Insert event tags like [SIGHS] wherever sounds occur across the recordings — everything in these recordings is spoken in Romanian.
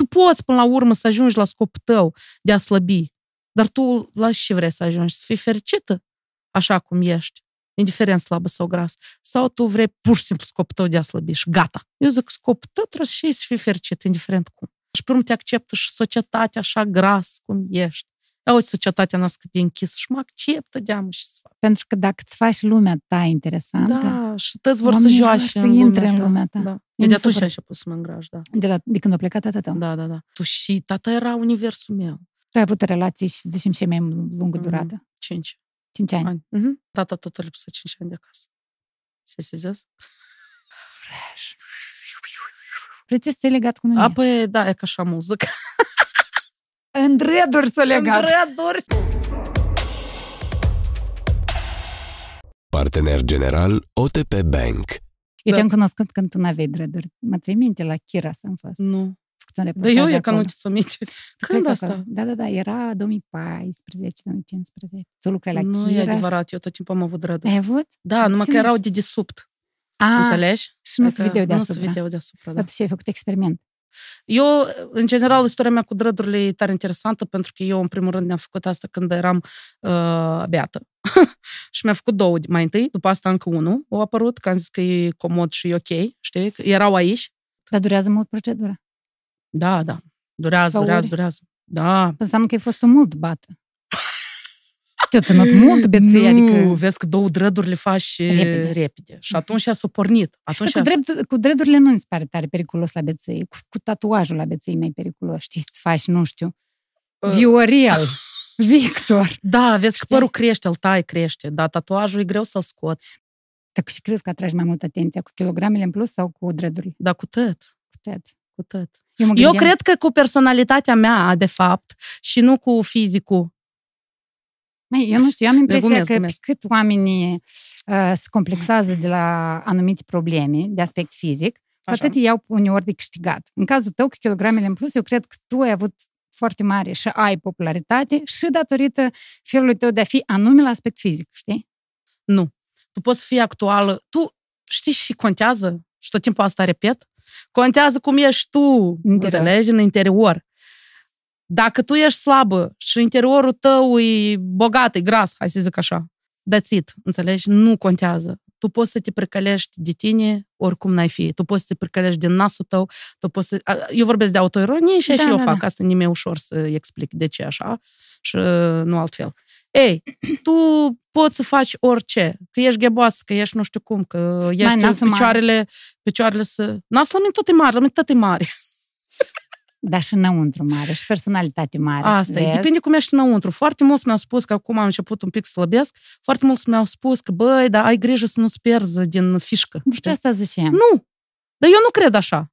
Tu poți până la urmă să ajungi la scopul tău de a slăbi, dar tu la ce vrei să ajungi? Să fii fericită așa cum ești, indiferent slabă sau gras. Sau tu vrei pur și simplu scopul tău de a slăbi și gata. Eu zic scopul tău trebuie să să fii fericit, indiferent cum. Și pe urmă te acceptă și societatea așa gras cum ești. Ia uite societatea noastră de închis și mă acceptă de și să fac. Pentru că dacă îți faci lumea ta interesantă, da, și toți vor să joace să în intre în lumea ta. Da. Eu de atunci am început să mă îngraș, da. De, la, de când a plecat tata tău? Da, da, da. Tu și tata era universul meu. Tu ai avut relații și zicem ce mai lungă mm-hmm. durată? Cinci. Cinci ani. ani. Mm-hmm. Tata tot a lipsă cinci ani de acasă. Se sezez? Fresh. Vreți să legat cu noi? A, păi, da, e ca așa muzică. În dreduri să legat. În dreduri. Partener general OTP Bank. Eu da. te-am cunoscut când tu n-aveai dreduri. Mă ții minte la Chira să-mi fost. Nu. Da, eu e ca nu ți minte. Când asta? Da, da, da, era 2014-2015. Tu lucrai la Nu Chiras. e adevărat, eu tot timpul am avut dreduri. Ai avut? Da, numai că erau de desubt. A, Înțelegi? Și nu se vedeau deasupra. Nu se vedeau deasupra, da. Dar și ai făcut experiment. Eu, în general, istoria mea cu drădurile e tare interesantă pentru că eu, în primul rând, ne-am făcut asta când eram uh, beată. [LAUGHS] și mi-a făcut două mai întâi, după asta încă unul a apărut, că am zis că e comod și e ok, știi? Erau aici. Dar durează mult procedura. Da, da. Durează, Sau durează, ori? durează. Da. Înseamnă că ai fost un mult bată. Te-a ținut mult beție, adică... vezi că două drăduri le faci repede. repede. Și atunci s-a pornit. Atunci cu, drept, cu drădurile nu mi se pare tare periculos la beței. Cu, cu tatuajul la beței mai periculos. Știi, să faci, nu știu, uh. Viorel, Victor. [LAUGHS] Da, vezi știi? că părul crește, îl tai, crește. Dar tatuajul e greu să-l scoți. Dar și crezi că atragi mai mult atenția cu kilogramele în plus sau cu drădurile? Da, cu tot. Cu tot. Cu tot. Eu, Eu cred că cu personalitatea mea, de fapt, și nu cu fizicul. Mai, eu nu știu, eu am impresia gumesc, că gumesc. cât oamenii uh, se complexează de la anumite probleme de aspect fizic, cu atât iau uneori de câștigat. În cazul tău, cu kilogramele în plus, eu cred că tu ai avut foarte mare și ai popularitate și datorită felului tău de a fi anume la aspect fizic, știi? Nu. Tu poți fi actuală. Tu știi și contează, și tot timpul asta repet, contează cum ești tu, interior. înțelegi, în interior. Dacă tu ești slabă și interiorul tău e bogat, e gras, hai să zic așa, dățit, înțelegi? Nu contează. Tu poți să te precălești de tine oricum n-ai fi. Tu poți să te precălești din nasul tău, tu poți să... Eu vorbesc de autoironie și da, și eu da, fac. Da. Asta nu mi ușor să explic de ce așa și nu altfel. Ei, [CLEARS THROAT] tu poți să faci orice. Că ești gheboasă, că ești nu știu cum, că ești picioarele, picioarele să... Nasul la mine tot e mare, la mine tot e mare. [LAUGHS] Dar și înăuntru mare, și personalitate mare. Asta vezi? e, depinde cum ești înăuntru. Foarte mulți mi-au spus că acum am început un pic să slăbesc, foarte mulți mi-au spus că, băi, dar ai grijă să nu-ți pierzi din fișcă. Despre asta zicem. Nu! Dar eu nu cred așa.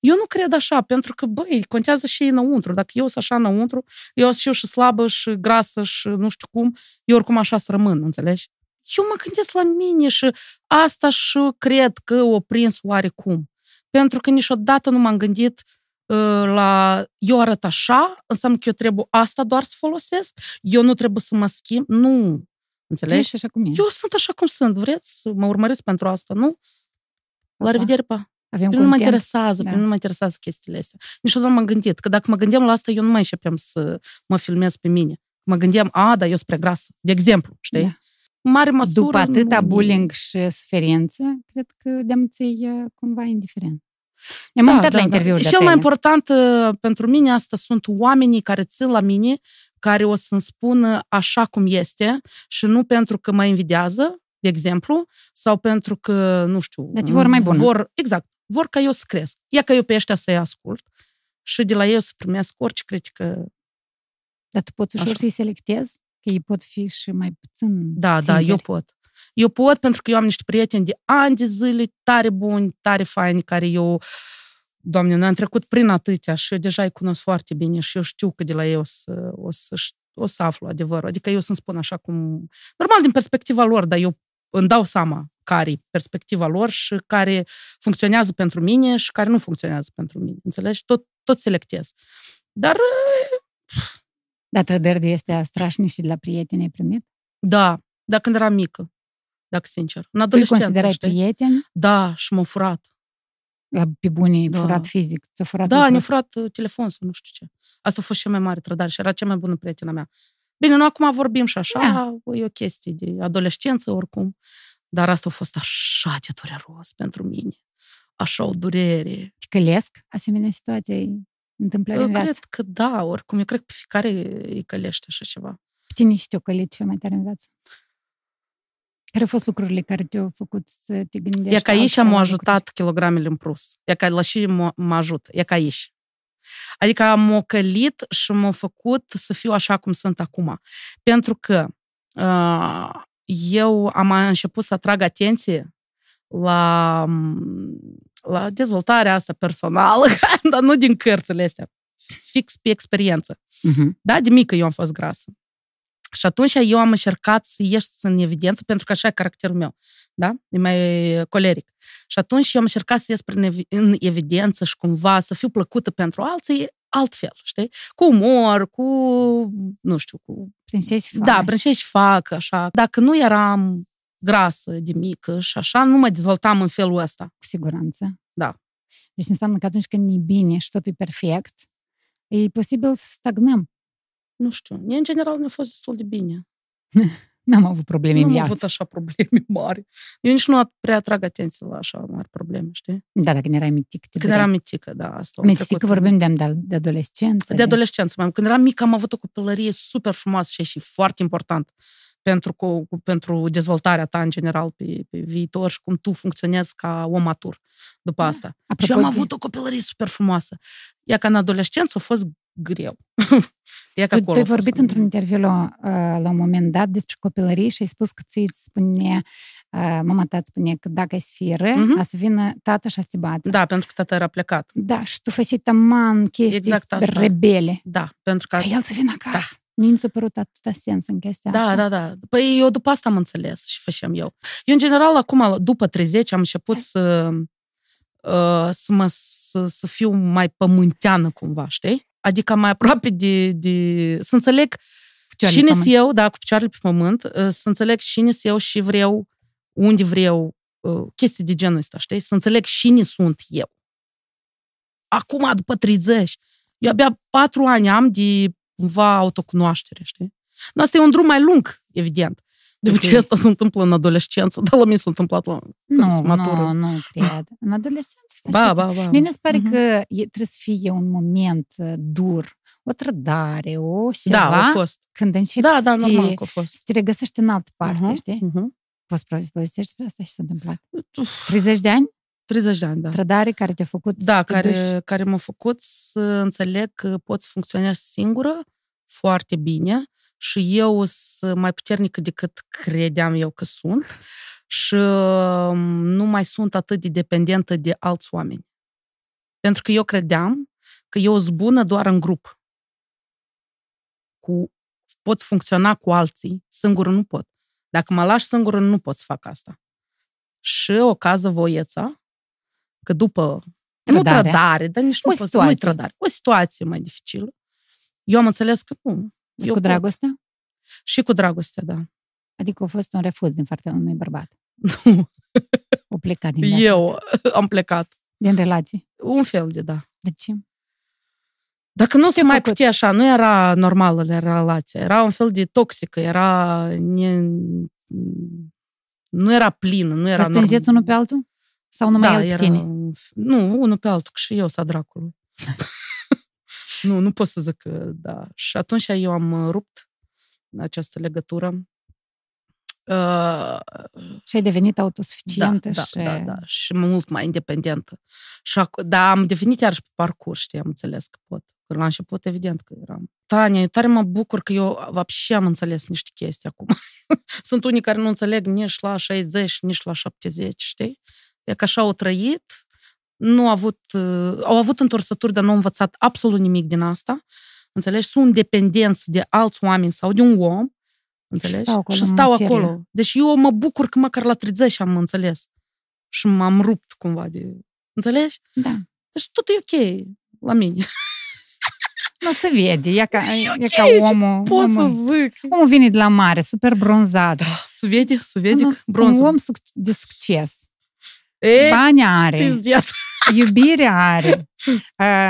Eu nu cred așa, pentru că, băi, contează și înăuntru. Dacă eu sunt așa înăuntru, eu sunt și eu și slabă și grasă și nu știu cum, eu oricum așa să rămân, înțelegi? Eu mă gândesc la mine și asta și cred că o prins oarecum. Pentru că niciodată nu m-am gândit la eu arăt așa, înseamnă că eu trebuie asta doar să folosesc, eu nu trebuie să mă schimb. Nu. Înțelegi? așa cum e. Eu sunt așa cum sunt. Vreți să mă urmăriți pentru asta, nu? La revedere, pa! Avem nu mă interesează, da. nu mă interesează chestiile astea. Niciodată nu m-am gândit că dacă mă gândeam la asta, eu nu mai începeam să mă filmez pe mine. Mă gândeam, a, da, eu sunt prea grasă. De exemplu, știi? Da. Mare măsură... După atâta bullying și suferință, cred că de-am cumva indiferent. Ne-am da, uitat da, la interviuri da. Cel mai important uh, pentru mine asta sunt oamenii care țin la mine, care o să-mi spună așa cum este și nu pentru că mă invidiază, de exemplu, sau pentru că, nu știu... Dar vor mai bună. Vor, exact. Vor ca eu să cresc. Ia ca eu pe ăștia să-i ascult și de la ei să primesc orice critică. Dar tu poți ușor așa. să-i selectezi? Că ei pot fi și mai puțin Da, sinceri. da, eu pot. Eu pot pentru că eu am niște prieteni de ani de zile tare buni, tare faini, care eu, doamne, noi am trecut prin atâtea și eu deja îi cunosc foarte bine și eu știu că de la ei o să, o să, o să aflu adevărul. Adică eu să-mi spun așa cum... Normal, din perspectiva lor, dar eu îmi dau seama care e perspectiva lor și care funcționează pentru mine și care nu funcționează pentru mine. Înțelegi? Tot, tot selectez. Dar... Dar trădări de este strașnic și de la prieteni ai primit? Da, dar când eram mică dacă sincer. În adolescență, Tu considerai știi? prieteni? Da, și m-au furat. Pe bune, da. furat fizic. Ți-a furat da, ne-a furat uh, telefon sau nu știu ce. Asta a fost cea mai mare trădare și era cea mai bună prietena mea. Bine, noi acum vorbim și așa, da. e o chestie de adolescență oricum, dar asta a fost așa de dureros pentru mine. Așa o durere. Te călesc asemenea situații întâmplări în viață? Cred că da, oricum. Eu cred că pe fiecare îi călește așa ceva. Tine și te-o călit cel mai tare în viață? Care au fost lucrurile care te-au făcut să te gândești? E ca aici am ajutat kilogramele în plus. E ca la și mă ajută. E ca aici. Adică am o călit și m-a făcut să fiu așa cum sunt acum. Pentru că uh, eu am început să atrag atenție la, la dezvoltarea asta personală, [LAUGHS] dar nu din cărțile astea, fix pe experiență. Uh-huh. Da, de mică eu am fost grasă. Și atunci eu am încercat să ieși în evidență, pentru că așa e caracterul meu, da? E mai coleric. Și atunci eu am încercat să ies prin în evidență și cumva să fiu plăcută pentru alții altfel, știi? Cu umor, cu, nu știu, cu... Prin ce fac. Da, prin ce fac, așa. Dacă nu eram grasă de mică și așa, nu mă dezvoltam în felul ăsta. Cu siguranță. Da. Deci înseamnă că atunci când e bine și totul e perfect, e posibil să stagnăm. Nu știu. Mie, în general, mi-a fost destul de bine. [LAUGHS] N-am avut probleme nu în viață. am avut așa probleme [LAUGHS] mari. Eu nici nu prea atrag atenție la așa mari probleme, știi? Da, dacă eram mitică. Când eram mitică, da. Asta mitică vorbim de, de, de adolescență. De, de adolescență. Mai. Când eram mică am avut o copilărie super frumoasă și, și foarte important pentru, cu, pentru dezvoltarea ta în general pe, pe viitor și cum tu funcționezi ca om matur după da. asta. Apropo și am de... avut o copilărie super frumoasă. Ea ca în adolescență a fost greu. [LAUGHS] e tu, tu ai vorbit într-un interviu la, uh, la un moment dat despre copilărie și ai spus că ți spune, uh, mama ta îți spune că dacă ai să fie ră, uh-huh. a să vină tata și a să te bată. Da, pentru că tata era plecat. Da, și tu făceai taman chestii exact rebele. Da, pentru că... Ca el să vină acasă. Da. Nu s-a părut atâta sens în chestia da, asta. Da, da, da. Păi eu după asta am înțeles și făceam eu. Eu, în general, acum, după 30, am început să, uh, să, mă, să, să fiu mai pământeană cumva, știi? Adică mai aproape de... de să înțeleg cine sunt eu, da, cu picioarele pe pământ, uh, să înțeleg cine sunt eu și vreau, unde vreau, uh, chestii de genul ăsta, știi? Să înțeleg cine sunt eu. Acum, după 30, eu abia patru ani am de cumva autocunoaștere, știi? Nu, asta e un drum mai lung, evident. De okay. ce asta se întâmplă în adolescență, dar la mine s-a întâmplat la Nu, nu, nu cred. În adolescență. Ba, ba, ba. Mie se pare uh-huh. că e, trebuie să fie un moment uh, dur, o trădare, o ceva. Da, a fost. Când începi da, da, să, normal că a fost. să te regăsești în altă parte, uh-huh, știi? Uh-huh. Poți povestești despre asta și s-a întâmplat? 30 de ani? 30 de ani, da. Trădare care te-a făcut Da, care, duci... care m-a făcut să înțeleg că poți funcționa singură foarte bine și eu sunt mai puternică decât credeam eu că sunt și um, nu mai sunt atât de dependentă de alți oameni. Pentru că eu credeam că eu sunt bună doar în grup. Cu, pot funcționa cu alții, singură nu pot. Dacă mă lași singură, nu pot să fac asta. Și o cază voieța, că după Trădarea. nu trădare, dar nici o nu situație. pot, nu trădare, o situație mai dificilă, eu am înțeles că nu. Eu cu dragostea? Și cu dragostea, da. Adică a fost un refuz din partea unui bărbat. Nu. [LAUGHS] O plecat din viața Eu am plecat. Din relații? Un fel de, da. De ce? Dacă nu se mai făcut? putea așa, nu era normală relația, era un fel de toxică, era... Ne, nu era plină, nu era normal. unul pe altul? Sau numai da, el era, tine? Nu, unul pe altul, că și eu sa dracului. [LAUGHS] nu, nu pot să zic că da. Și atunci eu am rupt această legătură. Uh, și ai devenit autosuficientă da, și... Da, da, da, și mult mai independentă. Și ac- da, am devenit iarăși pe parcurs, știi, am înțeles că pot. Că la început, evident că eram. Tania, eu tare mă bucur că eu și am înțeles niște chestii acum. [LAUGHS] Sunt unii care nu înțeleg nici la 60, nici la 70, știi? E că așa au trăit, nu au avut, uh, au avut întorsături, dar nu au învățat absolut nimic din asta. Înțelegi? Sunt dependenți de alți oameni sau de un om. Înțelegi? Și stau acolo. Și stau acolo. Deci eu mă bucur că măcar la 30 am înțeles. Și m-am rupt cumva de... Înțelegi? Da. Deci tot e ok la mine. Nu se vede, e ca, [LAUGHS] e, okay, e ca omul. Pot omul, să zic. Omul vine de la mare, super bronzat. Da, se vede, se vede un, bronzul. Un om de succes. E, Bani are. Pizdeț. Iubire are.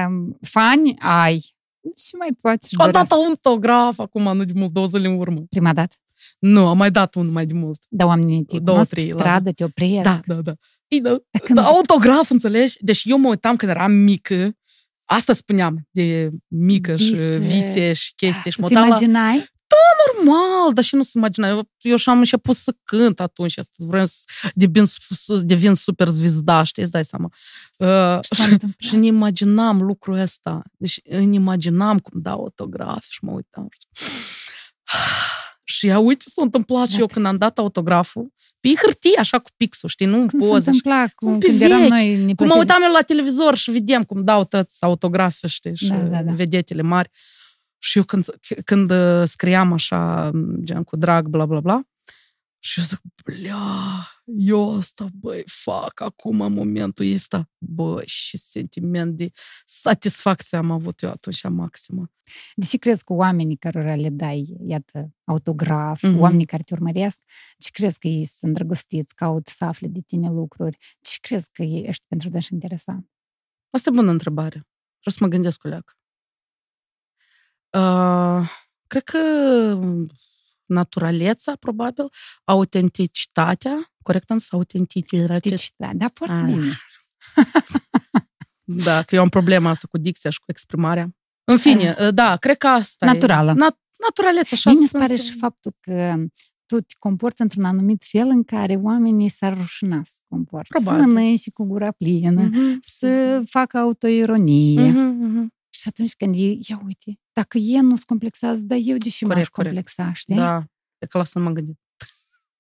Um, fani ai. Și mai poți Am dat autograf acum, nu de mult, două zile în urmă. Prima dată? Nu, am mai dat unul mai de mult. Da, oamenii te Două, trei, stradă, te opresc. Da, da, da. Ei, da, când... da, autograf, înțelegi? Deci eu mă uitam când eram mică, asta spuneam, de mică vise. și vise și chestii. și mă imaginai? Da, normal, dar și nu se imagina. Eu, eu și-am început să cânt atunci, vreau să devin, devin super zvizda, știi, îți dai seama. Uh, și, și ne imaginam lucrul ăsta. Deci îmi imaginam cum dau autograf și mă uitam. Și ia uite, s-a întâmplat și eu când am dat autograful, pe hârtie, așa cu pixul, știi, nu cum poză. se întâmpla, cum, când eram noi Cum mă uitam eu la televizor și vedem cum dau tăți autografe, știi, și da, da, da. vedetele mari. Și eu când, când uh, scriam așa, gen cu drag, bla, bla, bla, și eu zic, blea, eu asta, băi, fac acum momentul ăsta, băi, și sentiment de satisfacție am avut eu atunci maximă. Deși crezi că oamenii care le dai, iată, autograf, mm-hmm. oamenii care te urmăresc, ce crezi că ei sunt îndrăgostiți, caută să afle de tine lucruri, ce crezi că ești pentru dânsi interesant? Asta e bună întrebare. Vreau să mă gândesc cu leac. Uh, cred că naturaleța, probabil, autenticitatea, corect însă autenticitatea. Da, foarte bine. [LAUGHS] da, că eu am problema asta cu dicția și cu exprimarea. În fine, ah. da, cred că asta Naturală. e. Na- naturaleța, așa Bine îți pare și faptul că tu te comporți într-un anumit fel în care oamenii s-ar rușina să comportă. Probabil. Să mănânci cu gura plină, uh-huh. să facă autoironie. Uh-huh, uh-huh. Și atunci când e, ia uite, dacă el nu se complexează, dar eu deși corect, m-aș complexa, știi? Da, e că la să nu mă gândit.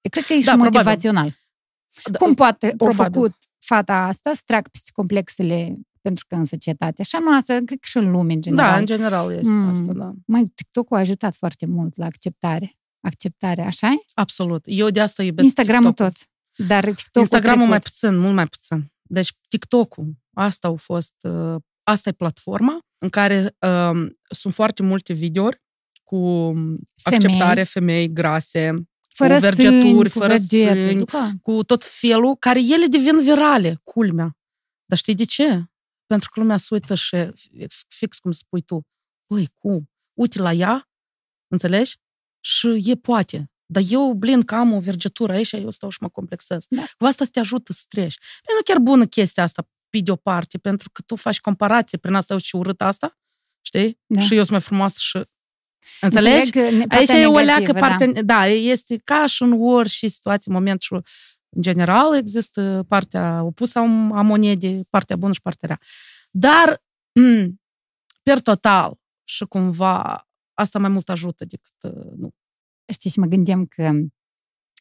Eu cred că e da, și motivațional. Da, Cum poate o făcut fata asta să treacă peste complexele pentru că în societate, așa noastră, cred că și în lume, în general. Da, în general este mm. asta, da. Mai TikTok-ul a ajutat foarte mult la acceptare. Acceptare, așa Absolut. Eu de asta iubesc Instagramul tot. Dar TikTok-ul Instagramul mai puțin, mult mai puțin. Deci TikTok-ul, asta a fost, uh, asta e platforma în care uh, sunt foarte multe videouri cu femei. acceptare femei grase, fără cu vergeturi, sâni, fără sâni, cu tot felul, care ele devin virale, culmea. Dar știi de ce? Pentru că lumea se uită și, fix cum spui tu, băi, cum? Uite la ea, înțelegi? Și e poate. Dar eu, blin, că am o vergetură aici, eu stau și mă complexez. Da. Asta te ajută să treci. E nu chiar bună chestia asta, pe de o parte, pentru că tu faci comparație prin asta, eu și urât asta, știi? Da. Și eu sunt mai frumoasă și Înțelegi? Aici e o leacă parte... Da. da, este ca și în orice situație, moment și în general există partea opusă a monedei, partea bună și partea rea. Dar, per total, și cumva, asta mai mult ajută decât uh, nu. Știi, și mă gândeam că,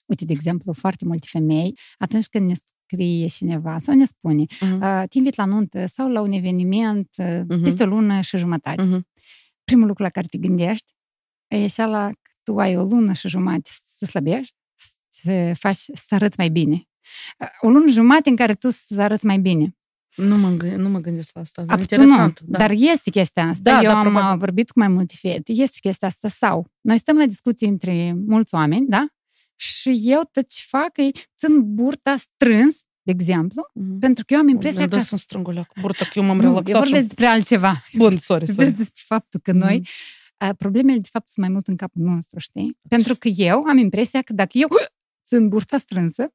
uite, de exemplu, foarte multe femei, atunci când ne scrie cineva sau ne spune, uh-huh. te invit la nuntă sau la un eveniment uh-huh. peste o lună și jumătate. Uh-huh. Primul lucru la care te gândești e așa la că tu ai o lună și jumătate să slăbești, să faci să arăți mai bine. O lună jumătate în care tu să arăți mai bine. Nu mă, nu mă gândesc la asta. A, Interesant. Nu, da. Dar este chestia asta. Da, Eu da, am probabil. vorbit cu mai multe fete. Este chestia asta. Sau noi stăm la discuții între mulți oameni, da? Și eu tot ce fac e țin burta strâns, de exemplu, mm-hmm. pentru că eu am impresia că... sunt strânguleac, burta, că eu m-am relaxat. Eu vorbesc despre altceva. Bun, sorry, sorry. Vorbesc despre faptul că noi mm-hmm. problemele, de fapt, sunt mai mult în capul nostru, știi? Pentru că eu am impresia că dacă eu țin burta strânsă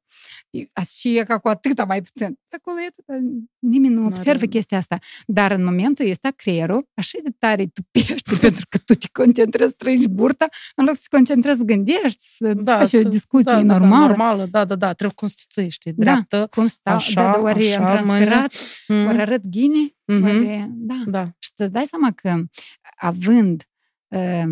și e ca cu atâta mai puțin. Acolo e nimeni nu observă chestia asta. Dar în momentul ăsta creierul așa de tare tupește [LAUGHS] pentru că tu te concentrezi, strângi burta, în loc să te concentrezi, gândești, să da, faci o discuție da, normală. Da, normală, da, da, da, trebuie cum să ții, știi, dreaptă, da, cum stau, așa, da, da, ori așa, am transpirat, mm. ori arăt ghine, mm-hmm. ori, da. da. Și să dai seama că având uh,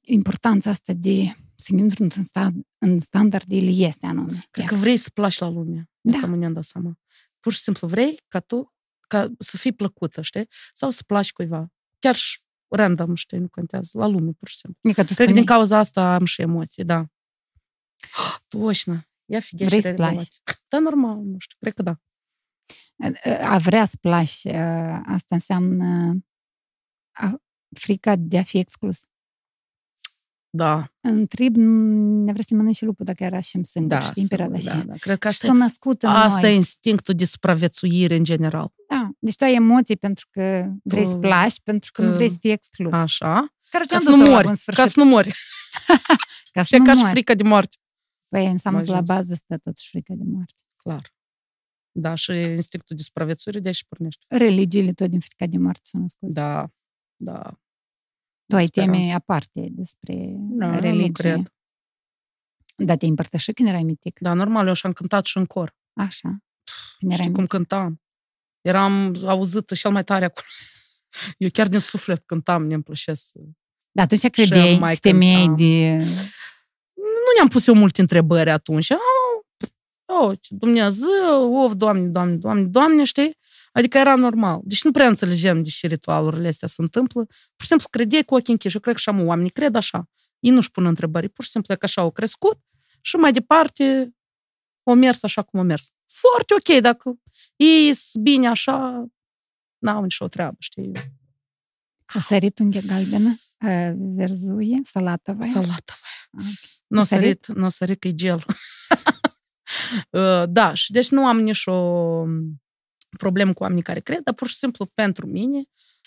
importanța asta de să intru în, stand, în standardele este anume. Cred că vrei să placi la lume. Da. Că mi-am dat seama. Pur și simplu vrei ca tu ca să fii plăcută, știi? Sau să placi cuiva. Chiar și random, știi, nu contează. La lume, pur și simplu. Adică Cred spune... că din cauza asta am și emoții, da. [GASPS] Oh, toșnă. Ia fi Vrei să placi? [LAUGHS] Da, normal, nu știu, cred că da. A vrea să placi, asta înseamnă frica de a fi exclus. Da. În trib ne vrea să mănânci lupul dacă era și singur, da, știi, în perioada da, da, da. Cred că asta, s-a născut în asta noi. e instinctul de supraviețuire în general. Da, deci tu ai emoții pentru că vrei Tu- să placi, pentru că, că- nu vrei să fii exclus. Așa. Care Ca ți-am să nu dus la mori. bun sfârșit. Ca să nu mori. [LAUGHS] Ca să Și nu ca și mori. frica de moarte. Păi înseamnă Mai că la jos. bază stă totuși frica de moarte. Clar. Da, și instinctul de supraviețuire de aici pornește. Religiile tot din frica de moarte s-au născut. Da, da. Tu ai speranță. teme aparte despre Da, religie. nu cred. Dar te împărtăși când erai mitic? Da, normal, eu și-am cântat și în cor. Așa. Când erai Știi cum mic. cântam? Eram auzită cel mai tare acolo. [LAUGHS] Eu chiar din suflet cântam, ne-mi plăcea să... Dar atunci credeai, mai să te temei cântam. de... Nu ne-am pus eu multe întrebări atunci. Oh, oh, ce Dumnezeu, of, Doamne, Doamne, Doamne, Doamne, știi? Adică era normal. Deci nu prea înțelegem de ce ritualurile astea se întâmplă. Pur și simplu credeai cu ochii închiși. Eu cred că și am oamenii cred așa. Ei nu-și pun întrebări. Pur și simplu e că așa au crescut și mai departe o mers așa cum o mers. Foarte ok, dacă ei sunt bine așa, n-au nicio treabă, știi? A sărit unghia galbenă, a, verzuie, salatovая. Salata. Ah, Nu a sărit? sărit, nu a sărit că e gel. [LAUGHS] Uh, da, și deci nu am nicio problemă cu oamenii care cred, dar pur și simplu pentru mine,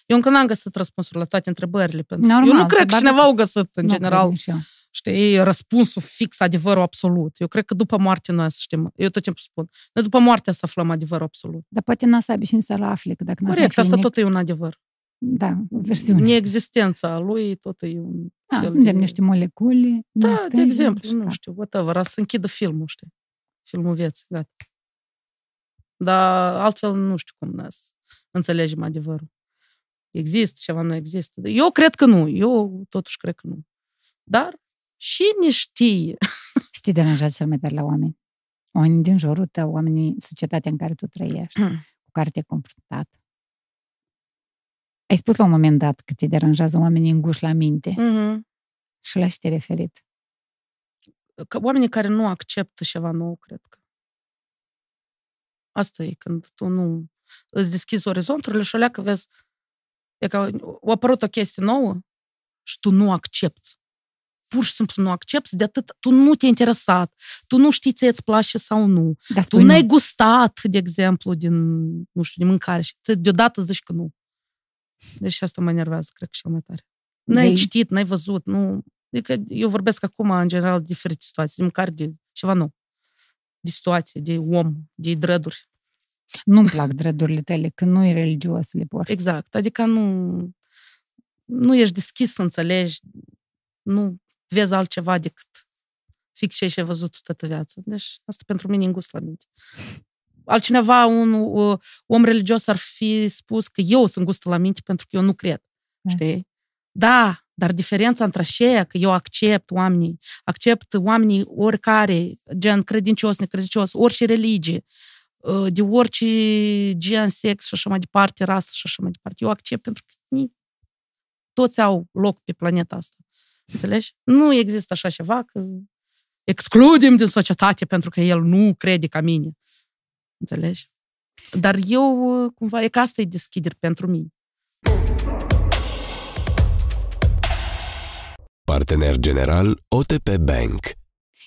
eu încă n-am găsit răspunsuri la toate întrebările. Pentru... Normal, eu nu cred că întrebare- cineva au găsit, în Nu general, cred nici eu. știi, răspunsul fix, adevărul absolut. Eu cred că după moarte noi să știm. Eu tot timpul spun. Noi după moarte să aflăm adevărul absolut. Dar poate n-a să aibă și să-l afle, că dacă n-ați Corect, mai fi asta nimic, tot e un adevăr. Da, o versiune. Neexistența lui tot e un Da, fel unde de... niște molecule. Da, niște de exemplu, și nu gata. știu, whatever, a să închidă filmul, știi? Filmul vieții, gata. Dar altfel nu știu cum ne să înțelegem adevărul. Există ceva, nu există. Eu cred că nu, eu totuși cred că nu. Dar cine știe? [LAUGHS] Și te deranjează cel mai tare la oameni? Oamenii din jurul tău, oamenii, societatea în care tu trăiești, cu care te-ai confruntat. Ai spus la un moment dat că te deranjează oamenii înguși la minte. Mhm. Și la ce te referit? Că oamenii care nu acceptă ceva nou, cred că. Asta e când tu nu îți deschizi orizonturile și o că vezi e că a apărut o chestie nouă și tu nu accepti. Pur și simplu nu accepti, de atât tu nu te-ai interesat, tu nu știi ție îți place sau nu, Dar tu spui n-ai nu. gustat, de exemplu, din, nu știu, din mâncare și ți- deodată zici că nu. Deci asta mă enervează, cred că cel mai tare. N-ai Vrei- citit, n-ai văzut, nu... Adică eu vorbesc acum, în general, de diferite situații, de măcar de ceva nou. De situație, de om, de drăduri. Nu-mi plac drădurile tale, că nu e religios să le porți. Exact. Adică nu, nu ești deschis să înțelegi, nu vezi altceva decât fix ce ai văzut toată viața. Deci asta pentru mine e îngust la minte. Altcineva, un uh, om religios ar fi spus că eu sunt îngustă la minte pentru că eu nu cred. Da. Știi? Da, dar diferența între aceea, că eu accept oamenii, accept oamenii oricare, gen credincios, necredincios, orice religie, uh, de orice gen, sex și așa mai departe, rasă și așa mai departe. Eu accept pentru că ni- toți au loc pe planeta asta. Înțelegi? Nu există așa ceva că excludem din societate pentru că el nu crede ca mine. Înțelegi? Dar eu, uh, cumva, e că asta e deschidere pentru mine. Partener general OTP Bank.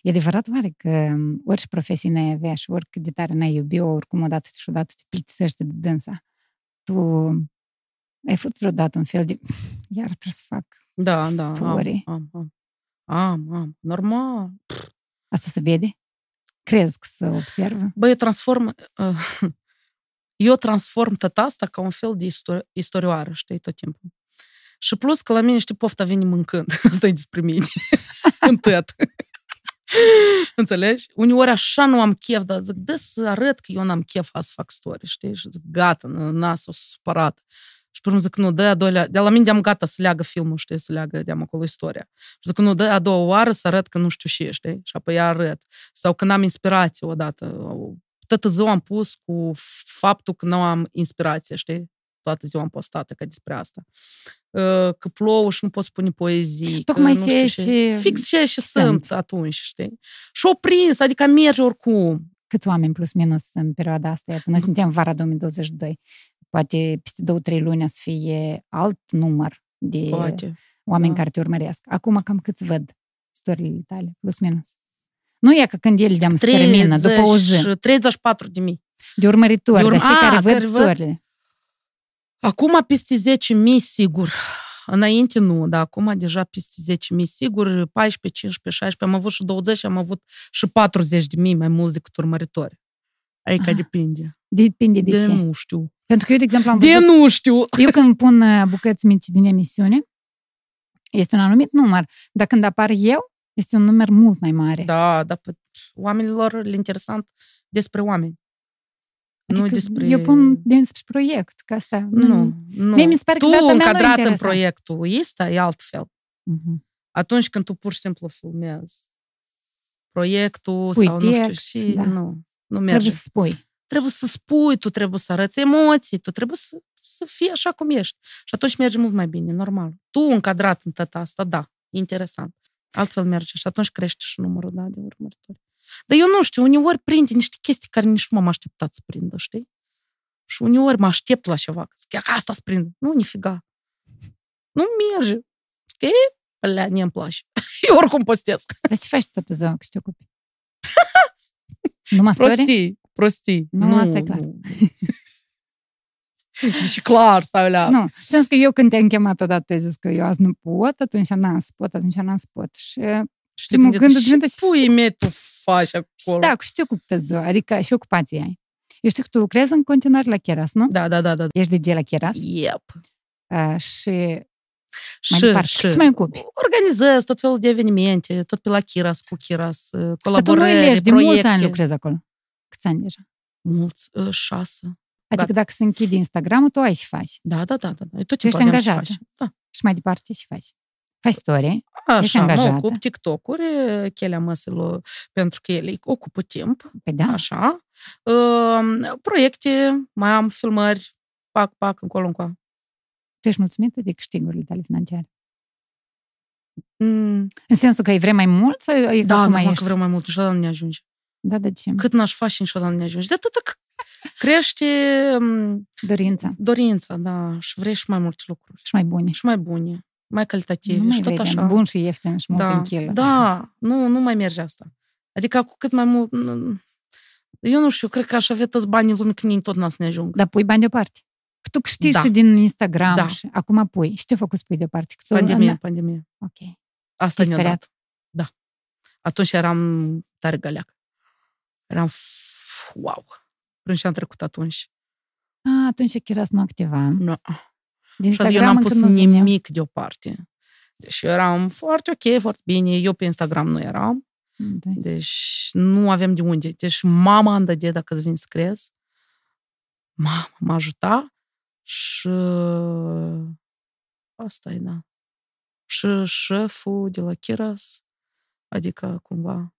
E adevărat oare că um, orice profesie n-ai avea și oricât de tare n-ai iubi oricum odată și odată te plictisește de dânsa, tu ai făcut vreodată un fel de... [LAUGHS] Iar trebuie să fac. Da, da, am, Story. am, am. Am, am. Normal. Asta se vede? Crezi că se observă? Băi, eu transform... uh, [LAUGHS] Eu transform tot asta ca un fel de istor- istorioară, știi, tot timpul. Și plus că la mine, știi, pofta vine mâncând. [LAUGHS] Asta e despre mine. [LAUGHS] În tot. [LAUGHS] Înțelegi? Uneori așa nu am chef, dar zic, dă să arăt că eu n-am chef să fac story, știi? Și zic, gata, nas, o supărat. Și pe urmă zic, nu, dă a doilea, de la mine de-am gata să leagă filmul, știi, să leagă de acolo istoria. Și zic, nu, dă a doua oară să arăt că nu știu ce, știi? Și apoi arăt. Sau când am inspirație odată. Toată ziua am pus cu faptul că nu am inspirație, știi? Toată ziua am postat ca despre asta. Uh, Că plouă și nu pot spune poezii. Tocmai că nu știu și- ce. și Fix ce și sunt. sunt atunci, știi? Și o prins, adică merge oricum. Câți oameni plus minus în perioada asta? Iată, noi suntem în vara 2022. Poate peste două, trei luni să fie alt număr de Poate. oameni da. care te urmăresc. Acum cam câți văd storiile tale, plus minus. Nu e ca când el de-am termină, după o zi. 34 de mii. De urmăritori, de urm- dar și care văd care storile. Acum peste 10 mii, sigur. Înainte nu, dar acum deja peste 10.000, sigur, 14, 15, 16, am avut și 20 am avut și 40 de mii mai mulți decât urmăritori. Adică Aha. depinde. Depinde de, de ce? nu știu. Pentru că eu, de exemplu, am De văzut, nu știu. eu [LAUGHS] când pun uh, bucăți mici din emisiune, este un anumit număr, dar când apar eu, este un număr mult mai mare. Da, dar oamenilor le interesant despre oameni. Adică nu despre... Eu pun despre proiect, ca asta. Nu, nu. Mie mi se pare tu că viața mea încadrat nu în proiectul ăsta e altfel. Uh-huh. Atunci când tu pur și simplu filmezi proiectul Pui sau nu știu text, și da. nu, nu merge. Trebuie să spui. trebuie să spui, tu trebuie să arăți emoții, tu trebuie să, să fii așa cum ești. Și atunci merge mult mai bine, normal. Tu încadrat în tata asta, da, e interesant. Altfel merge și atunci crește și numărul da, de urmăritori. Dar eu nu știu, uneori prinde niște chestii care nici nu m-am așteptat să prindă, știi? Și uneori mă aștept la ceva, că chiar că asta să prindă. Nu, nifiga. Nu merge. Că alea, ne îmi place. [LAUGHS] Eu oricum postez. Dar ce faci toată ziua că te ocupi? [LAUGHS] Numai story? Prostii, prostii. Nu, asta e clar. Nu. Deci clar sau alea. Nu, sens că eu când te-am chemat odată, tu ai zis că eu azi nu pot, atunci n-am să pot, atunci n-am să pot. Și Și mă te gândesc, și gândesc, pui mei tu faci și acolo. da, și te ocupi tot ziua, adică și ocupații ai. Eu știu că tu lucrezi în continuare la Cheras, nu? Da, da, da, da. Ești DJ la Cheras Yep. uh, și mai Și, departe, și ce mai ocupi? organizez tot felul de evenimente, tot pe la Chiras, cu Chiras, Dar tu nu colaborări, ești, de mulți proiecte. ani lucrezi acolo. Câți ani deja? Mulți, uh, șase. Adică dacă se închide Instagramul, tu ai și faci. Da, da, da, da. da. Tot Tu ești timpul aveam ce angajată. faci. Da. Și mai departe și faci. Faci story. Ești Așa, mă angajată. ocup TikTok-uri, chelea măselor, pentru că ele ocupă timp. Păi da, Așa. Uh, proiecte, mai am filmări, pac, pac, încolo, încolo. tu ești mulțumită de câștigurile tale financiare. Mm, În sensul că ai vrei mai mult sau e că da, acum normal ești? că vreau mai mult, niciodată nu ne ajunge. Da, de ce? Cât n-aș face, niciodată nu ne ajunge. De atât că crește mm, Dorința. dorința, da, și vrei și mai multe lucruri. Și mai bune. Și mai bune, mai calitative Nu mai și tot vrei de așa. bun și ieftin și mult da, în kilă. da, nu, nu mai merge asta. Adică cu cât mai mult... Eu nu știu, cred că aș avea toți banii lumii când ei tot n-a să ne ajung. Dar pui bani deoparte. Că tu câștigi Da. și din Instagram Da. și acum pui. Și ce-ai făcut să pui deoparte? Că tu- Pandemie, Na- pandemie. Ok. Asta Te-ai ne-a speriat? dat. Da. Atunci eram tare găleac. Eram f- wow. Prin ce am trecut atunci. A, atunci Chiras nu activa. Nu. Din Și eu Instagram n-am încă pus nu vinea. nimic deoparte. Deci eu eram foarte ok, foarte bine. Eu pe Instagram nu eram. Da. Deci nu aveam de unde. Deci mama îmi dădea dacă îți vin să crezi. Mama mă ajuta și asta e, da. Și șeful de la Chiras, adică cumva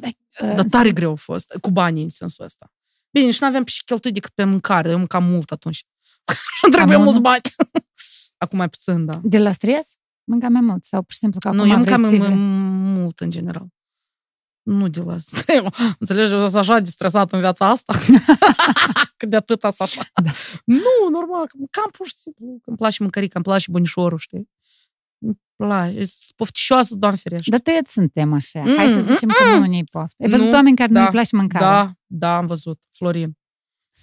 Păi da, Dar tare greu a fost, cu banii în sensul ăsta. Bine, și n-aveam și cheltui decât pe mâncare, eu mâncam mult atunci. Și [LAUGHS] îmi trebuie mult? mulți bani. [LAUGHS] Acum mai puțin, da. De la stres? Mâncam mai mult? Sau pur și simplu că nu, acum eu vrei mâncam să m- ții- mult în general. Nu de la stres. [LAUGHS] Înțelegi, eu sunt așa de stresat în viața asta. Că de atâta să așa. Da. Nu, normal, cam pur și simplu. că Îmi place mâncărica, îmi place bunișorul, știi? Îmi place. Sunt pofticioasă, doamne ferește. Dar toți suntem așa. Mm, Hai să zicem că nu ne-i poftă. Ai văzut Nu, oameni care da, nu-i place mâncarea? Da, da, am văzut. Florin.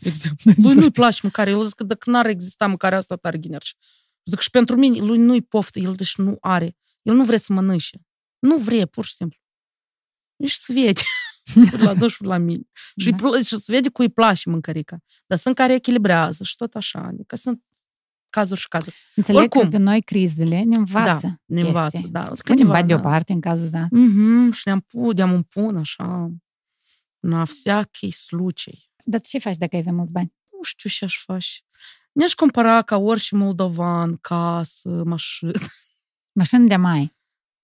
De exemplu. [LAUGHS] Lui nu-i place mâncare. El zic că dacă n-ar exista mâncarea asta, tare ghinerci. Zic și pentru mine, lui nu-i poftă. El deci nu are. El nu vrea să mănânce. Nu vrea, pur și simplu. Nici se vede. [LAUGHS] la dă și la mine. Și, Da. da. și se vede cu îi place mâncărica. Dar sunt care echilibrează și tot așa. Adică sunt cazuri și cazuri. Înțeleg Oricum. că pe noi crizele ne învață Da, ne chestii. învață, da. Sunt Punem câteva, bani da. deoparte în cazul da. Mm-hmm. Și ne-am pus, de-am împun așa Na всякий случай. Dar ce faci dacă ai avea mulți bani? nu știu ce aș face. Ne-aș cumpăra ca orice moldovan, casă, mașină. Mașini de mai.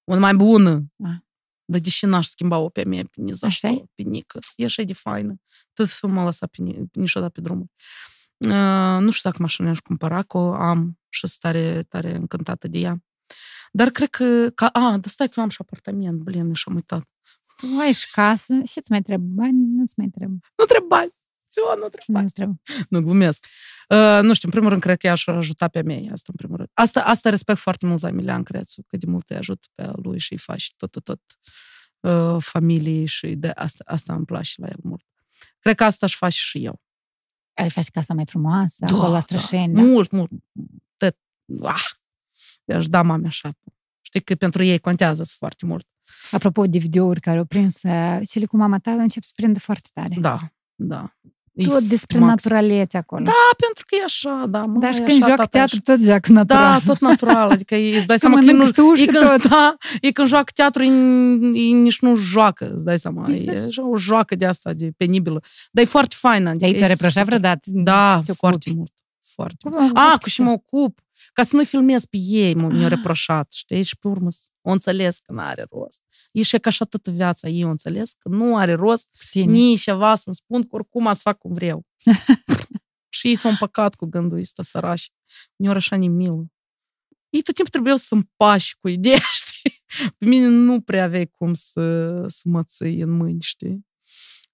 Una mai bună. Ah. Dar deși n-aș schimba-o pe mea, pe nici Așa-i? pe nică. E așa de faină. Tot să mă lăsa pe, ni- niciodată pe drumul. Uh, nu știu dacă mașina aș cumpăra, că o am și sunt tare, tare încântată de ea. Dar cred că... Ca, a, dar stai că eu am și apartament, blin, și am uitat. Tu ai și casă și îți mai trebuie bani, nu-ți mai trebuie. Nu trebuie bani. nu trebuie. Nu, glumesc. Uh, nu știu, în primul rând, cred că ea și ajuta pe mei, asta în primul rând. Asta, asta respect foarte mult la Emilian Crețu, că de mult îi ajut pe lui și îi faci tot, tot, tot uh, familiei și de asta, asta îmi place la el mult. Cred că asta își faci și eu. Ai faci casa mai frumoasă, da, acolo la da. Strășeni, da. Mult, mult. De, ah, i-aș da mame așa. Știi că pentru ei contează foarte mult. Apropo de videouri care au prins, uh, cele cu mama ta încep să prindă foarte tare. Da, da. Tot despre max. naturalețe acolo. Da, pentru că e așa, da. Mă, Dar și când joacă teatru, tot joacă natural. Da, tot natural. Adică îți [LAUGHS] dai seama că nu... E când, tot. [LAUGHS] Da, e când joacă teatru, e, e nici nu joacă, îți dai seama. E, e o joacă de asta, de penibilă. Dar e foarte faină. Adică Ai ți-a reproșat vreodată? Da, foarte mult foarte. A, cu și mă ocup. Ca să nu filmez pe ei, mi-au ah. reproșat, știi? Și pe urmă o înțeles că nu are rost. E și ca așa toată viața, ei o înțeles că nu are rost nici ceva să-mi spun că oricum să fac cum vreau. și ei s-au împăcat cu gândul ăsta, sărași. Mi-au așa nimilă. Ei tot timpul trebuie să împași cu ideea, știi? Pe mine nu prea aveai cum să, să mă ții în mâini, știi?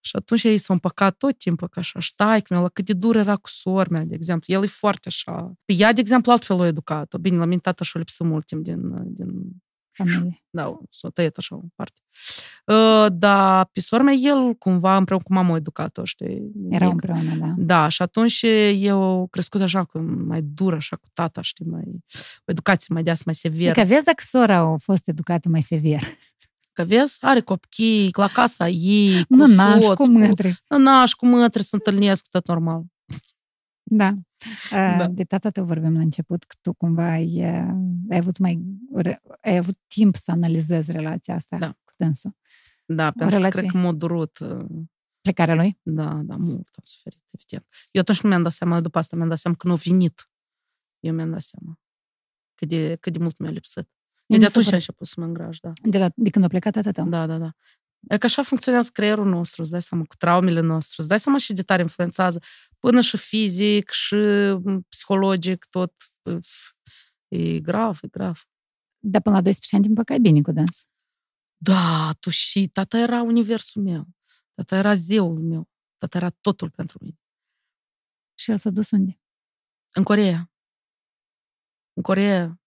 Și atunci ei s-au împăcat tot timpul că așa, ștai, că la cât de dur era cu sora mea, de exemplu. El e foarte așa. Pe ea, de exemplu, altfel o educat-o. Bine, la mine tata și-o lipsă mult timp din, din familie. Da, s-a tăiat așa în parte. Uh, dar pe sora mea, el cumva împreună cu mama a educat-o, știi? Erau împreună, da. Da, și atunci eu crescut așa, cu mai dur, așa cu tata, știi, mai, o educație mai deasă, mai severă. Adică vezi dacă sora a fost educată mai sever. Că vezi, are copii, la casa ei, cu nu naș, cu mântri. Nu naș, cu mântri, se întâlnesc, tot normal. Da. da. De tata te vorbim la început, că tu cumva ai, ai avut mai ai avut timp să analizezi relația asta da. cu dânsul. Da, pentru că cred că m-a durut. Plecarea lui? Da, da, mult am suferit, evident. Eu atunci nu mi-am dat seama, după asta mi-am dat seama că nu a venit. Eu mi-am dat seama cât de, cât de mult mi-a lipsit. Eu de atunci am început să mă îngraș, da. De, la, de când a plecat tata tău? Da, da, da. E că așa funcționează creierul nostru, îți dai seama, cu traumele noastre, îți dai seama și de tare influențează, până și fizic, și psihologic, tot. E grav, e grav. Dar până la 12 ani te împăcai bine cu dans. Da, tu și tata era universul meu. Tata era zeul meu. Tata era totul pentru mine. Și el s-a dus unde? În Coreea. În Coreea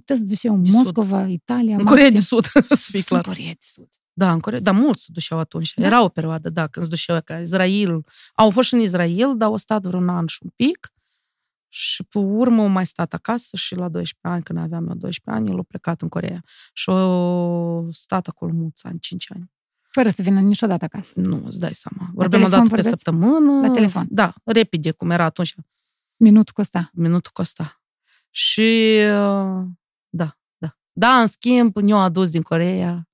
te duceau în Moscova, Italia. În Corea de Sud, [LAUGHS] să fie clar. În Corea de Sud. Da, în Corea, da, mulți se duceau atunci. Da? Era o perioadă, da, când se duceau ca Israel. Au fost și în Israel, dar au stat vreun an și un pic. Și pe urmă au mai stat acasă și la 12 ani, când aveam eu 12 ani, el a plecat în Corea. Și au stat acolo mulți ani, 5 ani. Fără să vină niciodată acasă. Nu, îți dai seama. Vorbim o dată pe săptămână. La telefon. Da, repede, cum era atunci. Minutul costa. Minutul costa. Și da, da. Da, în schimb, ne-au adus din Coreea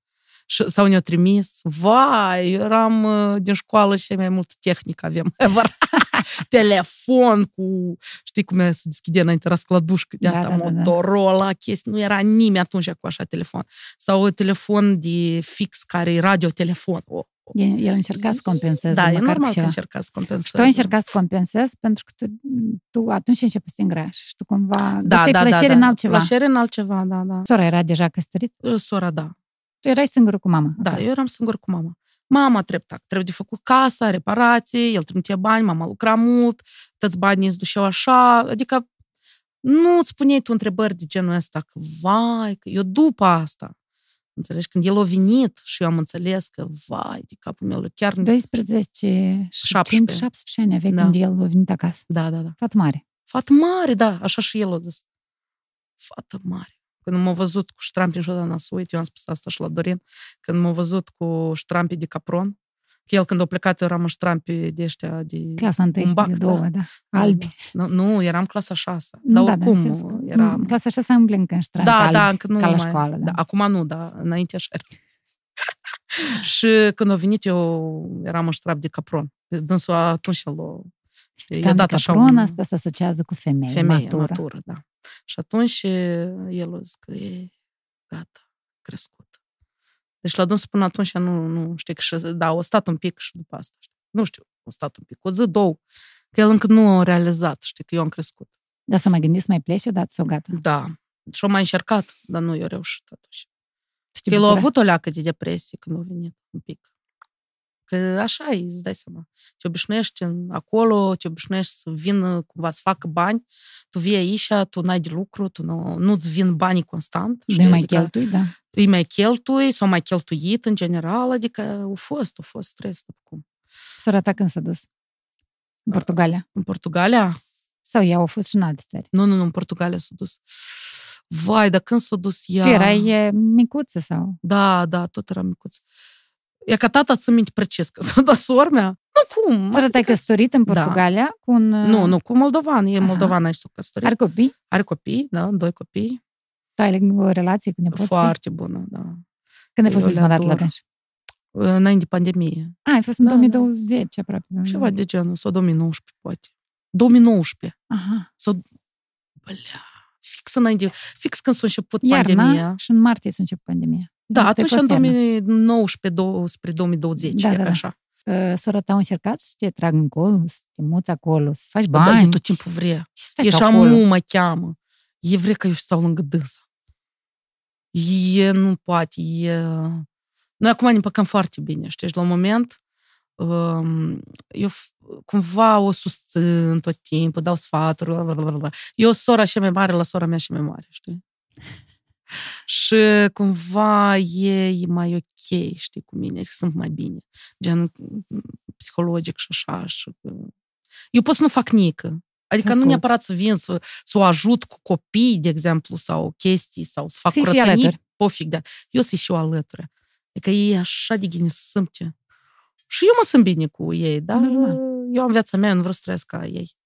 sau ne-au trimis. Vai, eu eram din școală și mai mult tehnică avem. [LAUGHS] Telefon cu, știi cum se deschide înainte, era sclădușcă de asta, da, da, Motorola, da. chestii. Nu era nimeni atunci cu așa telefon. Sau telefon de fix care e radiotelefon. Oh, el încerca să compenseze. Da, e normal că încerca să compenseze. Și tu încerca să compensezi pentru că tu, tu atunci începi să te și tu cumva da, da, plăcere da, da. în altceva. Plăcere în altceva, da, da. Sora era deja căsătorit? Sora, da. Tu erai singură cu mama? Da, acasă. eu eram singură cu mama. Mama treptat, trebuie de făcut casa, reparații, el trimitea bani, mama lucra mult, toți banii îți duceau așa, adică nu îți puneai tu întrebări de genul ăsta, că vai, că eu după asta, Înțelegi? Când el a venit și eu am înțeles că, vai, de capul meu, chiar... 12 17. 17 ani avea da. când el a venit acasă. Da, da, da. Fată mare. Fată mare, da, așa și el a zis. Fată mare. Când m-a văzut cu ștrampi, niciodată n să uit, eu am spus asta și la Dorin, când m-a văzut cu ștrampi de capron, Că el când a plecat, eu eram în ștrampi de ăștia de Clasa întâi, un bac, de două, da. da. Albi. Nu, nu, eram clasa șasă. Dar da, oricum, da, era... Clasa șasă îmble încă în ștrampi Da, albi, da, încă nu ca la mai... școală, da. da. Acum nu, da, înainte așa era. [LAUGHS] și când a venit, eu eram în ștrap de capron. Dânsul atunci el o... I-a dat așa un... asta se asociază cu femeie, femeie matură. matură. da. Și atunci el a zis că e gata, crescut. Deci la dânsul până atunci nu, nu știu, că și, da, o stat un pic și după asta, știi. Nu știu, o stat un pic, o zi, două, că el încă nu a realizat, știi, că eu am crescut. Dar s-a mai gândit să mai plece odată sau gata? Da. Și-o mai încercat, dar nu i-a reușit atunci. El a avut o leacă de depresie când a venit un pic. Că așa e, îți dai seama. Te obișnuiești în, acolo, te obișnuiești să vină cumva să facă bani, tu vii aici, tu n-ai de lucru, tu nu, nu-ți vin banii constant. Nu mai adică, cheltui, da. Îi mai cheltui, sau mai cheltuit în general, adică au fost, au fost stres după cum. Sora ta când s-a dus? În Portugalia? În Portugalia? Sau ea au fost și în alte țări? Nu, nu, nu, în Portugalia s-a dus. Vai, dar când s-a dus ea... Tu erai micuță sau? Da, da, tot era micuță. E ca tata să minte precis că s-a dat sora mea. Nu, cum? Sora te-ai căsătorit în Portugalia da. cu un... Nu, nu, cu moldovan. E Aha. moldovan și s-a căsătorit. Are copii? Are copii, da, doi copii. Tu ai o relație cu nepoții? Foarte bună, da. Când ai fost ultima dată la dânsi? Înainte de pandemie. A, ai fost în da, 2020 da. aproape. Ceva de genul, sau 2019, poate. 2019. Aha. Sau, bălea, fix înainte, fix când s-a început Iarna pandemia. și în martie s-a început pandemia. Da, atunci în 2019 spre 2020, da, da, da. așa. Uh, sora ta a încercat să te trag încolo, să te muți acolo, să faci bani. Da, e tot timpul vrea. E și amu mă cheamă. E vrea că eu stau lângă dânsa. E, nu poate, e... Noi acum ne păcăm foarte bine, știi? La un moment, eu cumva o susțin tot timpul, dau sfaturi, bla, bla, bla. Eu sora și mai mare la sora mea și mai mare, știi? Și cumva e, e mai ok, știi, cu mine, sunt mai bine, gen psihologic și așa. Și... Eu pot să nu fac nică. Adică Ascult. nu neapărat să vin să, să o ajut cu copii, de exemplu, sau chestii, sau să fac curățenii, pofig, da. Eu să-i și o alături. Adică e așa de gine simte. Și eu mă sunt bine cu ei, dar da. eu am viața mea, nu vreau să trăiesc ca ei.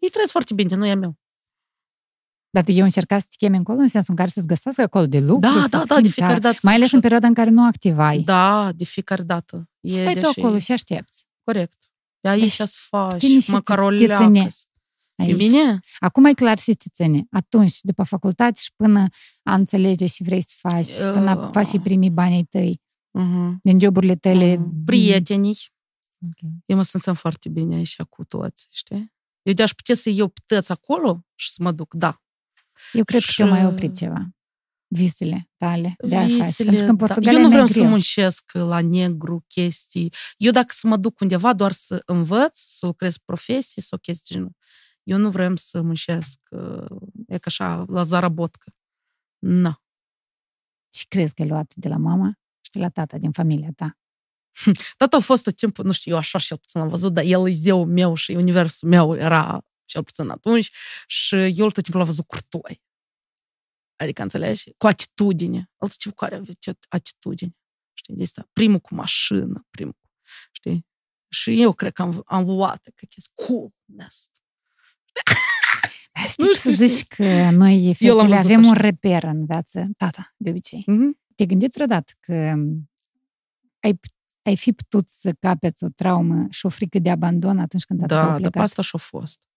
Ei trăiesc foarte bine, nu e a meu. Dar eu încercat să te chemi încolo în sensul în care să-ți găsească acolo de lucru? Da, da, da, de fiecare dată. Mai ales în perioada în care nu activai. Da, de fiecare dată. Și stai tu acolo și aștepți. Corect. Ia aici să faci, măcar o leacă. E bine? Acum e clar și te ține. Atunci, după facultate și până a înțelege și vrei să faci, uh, până faci și primii banii tăi uh-huh. din joburile tale. Uh-huh. Prietenii. Okay. Eu mă simt foarte bine aici cu toți, știi? Eu de-aș putea să iau pități acolo și să mă duc, da. Eu cred și... că te mai oprit ceva. Visele tale de Visele, a face. Pentru că în Portugalia da. Eu nu vreau să muncesc la negru chestii. Eu dacă să mă duc undeva doar să învăț, să lucrez profesii sau chestii genul. Eu nu vreau să muncesc e ca așa, la zarabotcă. Nu. Și crezi că ai luat de la mama și de la tata din familia ta? Tata a fost tot timpul, nu știu, eu așa cel puțin am văzut, dar el e zeul meu și universul meu era cel puțin atunci și eu tot timpul l-am văzut curtoi. Adică, înțelegi? Cu atitudine. Altul tip care avea atitudine. Știi, de asta, primul cu mașină, primul, știi? Și eu cred că am, am luat că chestia coolness. Știi nu știu, să zici că noi fetele avem așa. un reper în viață, tata, de obicei. Mm-hmm. Te-ai gândit vreodată că ai, ai fi putut să capeți o traumă și o frică de abandon atunci când tata da, a plecat? Da, asta și-a fost.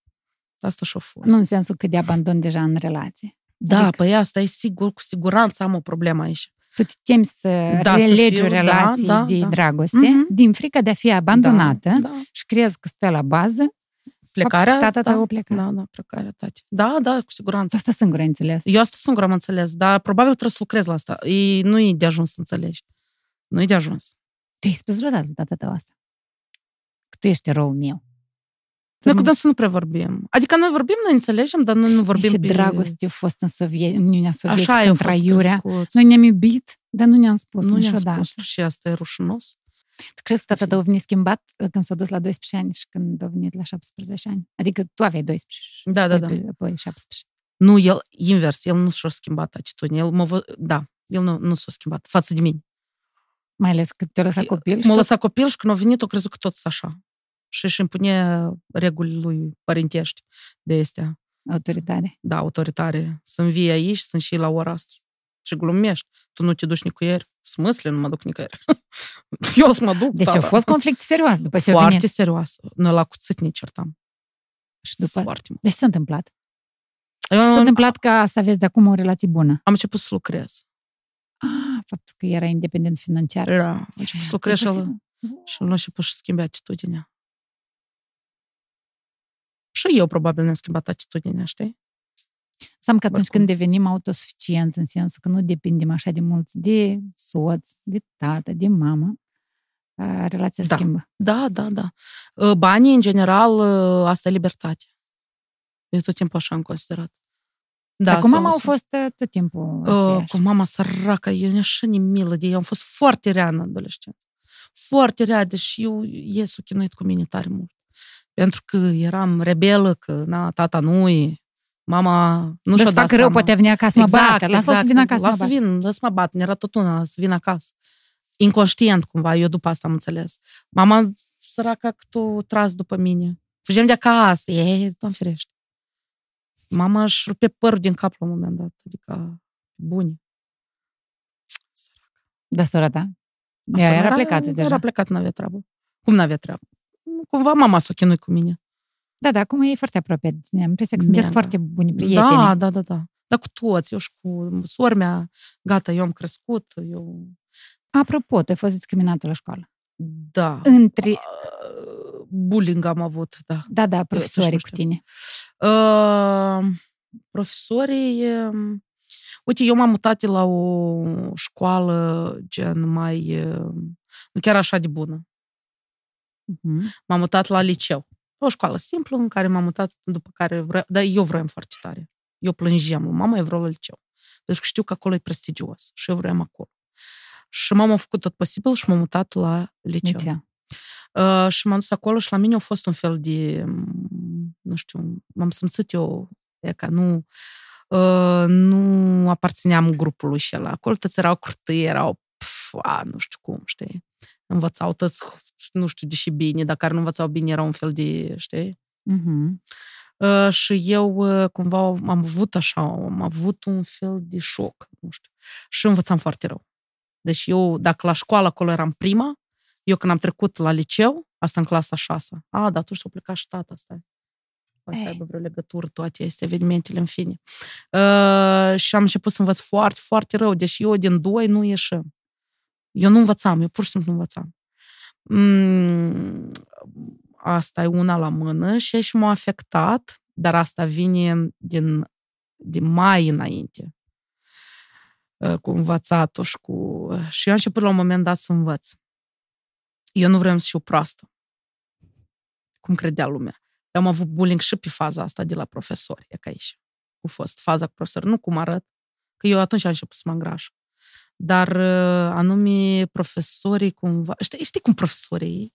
Asta și-a fost. Nu în sensul că de abandon deja în relație. Da, adică... păi asta e sigur, cu siguranță am o problemă aici. Tu te temi să da, relegi să fiu, o relație da, da, de da. dragoste mm-hmm. din frică de a fi abandonată da, da. și crezi că stă la bază Plecarea? Tata da, tău pleca. Da, da, plecarea tati. Da, da, cu siguranță. Asta singur ai înțeles. Eu asta singur am înțeles, dar probabil trebuie să lucrez la asta. E, nu e de ajuns să înțelegi. Nu e de ajuns. Tu ai spus vreodată tata tău asta? Că tu ești rău meu. Noi cu dânsul nu prea vorbim. Adică noi vorbim, noi înțelegem, dar noi nu vorbim Și pe... dragoste a fost în, Sovie- în Uniunea Sovietică, Așa în Traiurea. Noi ne-am iubit, dar nu ne-am spus nu niciodată. Ne-am spus și asta e rușinos. Tu crezi că tata tău a venit schimbat uh, când s-a dus la 12 ani și când a venit la 17 ani? Adică tu aveai 12 da, da, da. apoi 17. Nu, el, invers, el nu și-a schimbat atitudinea. El mă vă, da, el nu, nu s-a schimbat față de mine. Mai ales că te-a lăsat copil? M-a lăsat copil și când a venit, a crezut că tot așa. Și își impune regulile lui părintești de astea. Autoritare. Da, autoritare. Să vii aici, sunt și la ora asta. Și glumești. Tu nu te duci nicăieri. Smâsle, nu mă duc nicăieri. [LAUGHS] Eu să mă duc. Deci a fost conflict serios după ce Foarte venit. serios. Noi la cuțit ne certam. Și după... Foarte mult. Deci ce s-a întâmplat? Eu, ce s-a întâmplat ca să aveți de acum o relație bună? Am început să lucrez. Ah, faptul că era independent financiar. Era. Am început să lucrez și, și l-a început să schimbe atitudinea. Și eu probabil ne-am schimbat atitudinea, știi? Înseamnă că atunci când devenim autosuficienți, în sensul că nu depindem așa de mulți de soț, de tată, de mamă, relația da. schimbă. Da, da, da. Banii, în general, asta e libertate. Eu tot timpul așa am considerat. Da, Dar cu mama au fost tot timpul uh, Cu mama săracă, eu așa ni milă de ea. Am fost foarte rea în adolescent. Foarte rea, deși eu ies chinuit cu mine tare mult. Pentru că eram rebelă, că na, tata nu e, mama nu și-a dat rău, poate veni acasă, exact, mă bată. Lasă exact, să vină acasă, lasă vin, lasă mă bat. Era tot una să vin acasă. Inconștient, cumva, eu după asta am înțeles. Mama săraca că tu tras după mine. Fugem de acasă. E, doamne ferește. Mama își rupe părul din cap la un moment dat. Adică, buni. Săracă. Da, sora ta? Ea era, era plecată era deja. Era plecat, n-avea treabă. Cum n-avea treabă? Cumva mama s-a chinuit cu mine. Da, da, acum e foarte aproape de tine. Am impresia că sunteți da. foarte buni prieteni. Da, da, da, da. Dar cu toți, eu și cu sora mea, gata, eu am crescut, eu... Apropo, tu ai fost discriminată la școală. Da. Între... Bullying am avut, da. Da, da, profesorii cu tine. Uh, profesorii... Uh, uite, eu m-am mutat la o școală gen mai... Uh, nu chiar așa de bună. Uh-huh. M-am mutat la liceu. O școală simplă în care m-am mutat, după care vreau... Dar eu vreau foarte tare. Eu plângeam. Mama, eu vreau la liceu. Pentru că știu că acolo e prestigios. Și eu vreau acolo. Și mama a făcut tot posibil și m-am mutat la liceu. liceu. Uh, și m-am dus acolo și la mine a fost un fel de, nu știu, m-am simțit eu, e ca nu, uh, nu aparțineam grupului și ăla. Acolo toți erau curtâi, erau, pf, a, nu știu cum, știi? Învățau toți, nu știu, deși bine, dar care nu învățau bine era un fel de, știi? Uh-huh. Uh, și eu uh, cumva am avut așa, am avut un fel de șoc, nu știu. Și învățam foarte rău. Deci eu, dacă la școală acolo eram prima, eu când am trecut la liceu, asta în clasa 6, a, dar tu și-o plecat și tata, stai. Poate să aibă vreo legătură toate aceste evenimentele, în fine. Uh, și am început să învăț foarte, foarte rău, deși eu din doi nu ieșim. Eu nu învățam, eu pur și simplu nu învățam. Mm, asta e una la mână și și m-a afectat, dar asta vine din, din mai înainte cu învățatul și cu... Și eu am început la un moment dat să învăț. Eu nu vreau să fiu proastă. Cum credea lumea. Eu am avut bullying și pe faza asta de la profesori. E ca aici. A fost faza cu profesori. Nu cum arăt. Că eu atunci am început să mă îngraș. Dar uh, anume profesorii cumva... Știi, știi cum profesorii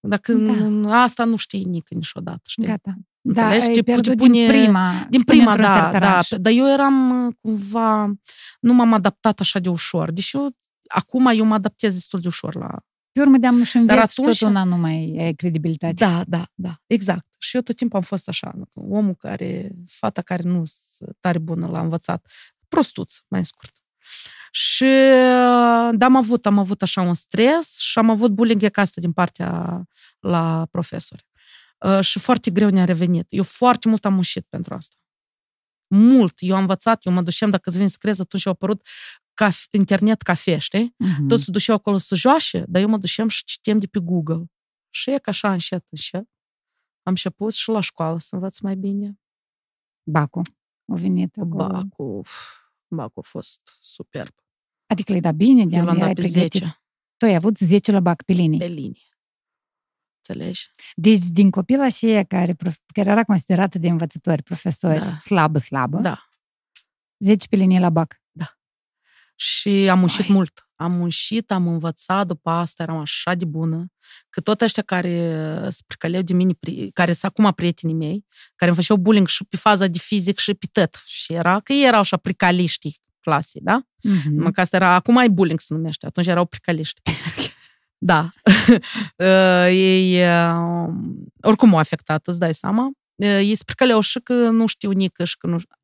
Dacă da. asta nu știi nici niciodată. Știi? Gata. Înțelegi? Da, ai pierdut pune, din prima. Din prima, da, da. Dar eu eram uh, cumva... Nu m-am adaptat așa de ușor. Deși eu, acum eu mă adaptez destul de ușor la pe urmă de-am și înveți atunci... tot una nu mai ai credibilitate. Da, da, da, exact. Și eu tot timpul am fost așa, omul care, fata care nu sunt tare bună l-a învățat, prostuț, mai scurt. Și da, am avut, am avut așa un stres și am avut bullying acasă din partea la profesori. Uh, și foarte greu ne-a revenit. Eu foarte mult am mușit pentru asta. Mult. Eu am învățat, eu mă duceam, dacă îți vin să crezi, atunci au apărut caf, internet cafe, știi? Uh-huh. Toți se duceau acolo să joace, dar eu mă duceam și citeam de pe Google. Și e ca așa, încet, încet. Am început și la școală să învăț mai bine. Bacu. O venit acolo. Bacu, Bacu a fost superb. Adică le-ai dat bine? De eu l-am dat pe 10. Tu ai avut 10 la bac pe linie? Pe linie. Înțelegi? Deci, din copila și care, care era considerată de învățători, profesori, da. slabă, slabă, da. 10 pe linie la bac. Și am muncit Ai. mult. Am muncit, am învățat, după asta eram așa de bună, că tot ăștia care se pricăleau de mine, care sunt acum prietenii mei, care îmi făceau bullying și pe faza de fizic și pe tot. Și era că ei erau așa pricaliști clasii, da? Mm-hmm. Mă, că asta era, acum ai bullying se numește, atunci erau pricaliști. [LAUGHS] da. [LAUGHS] Uh, ei uh, oricum au afectat, îți dai seama. Uh, ei se pricăleau și că nu știu nică și că nu știu.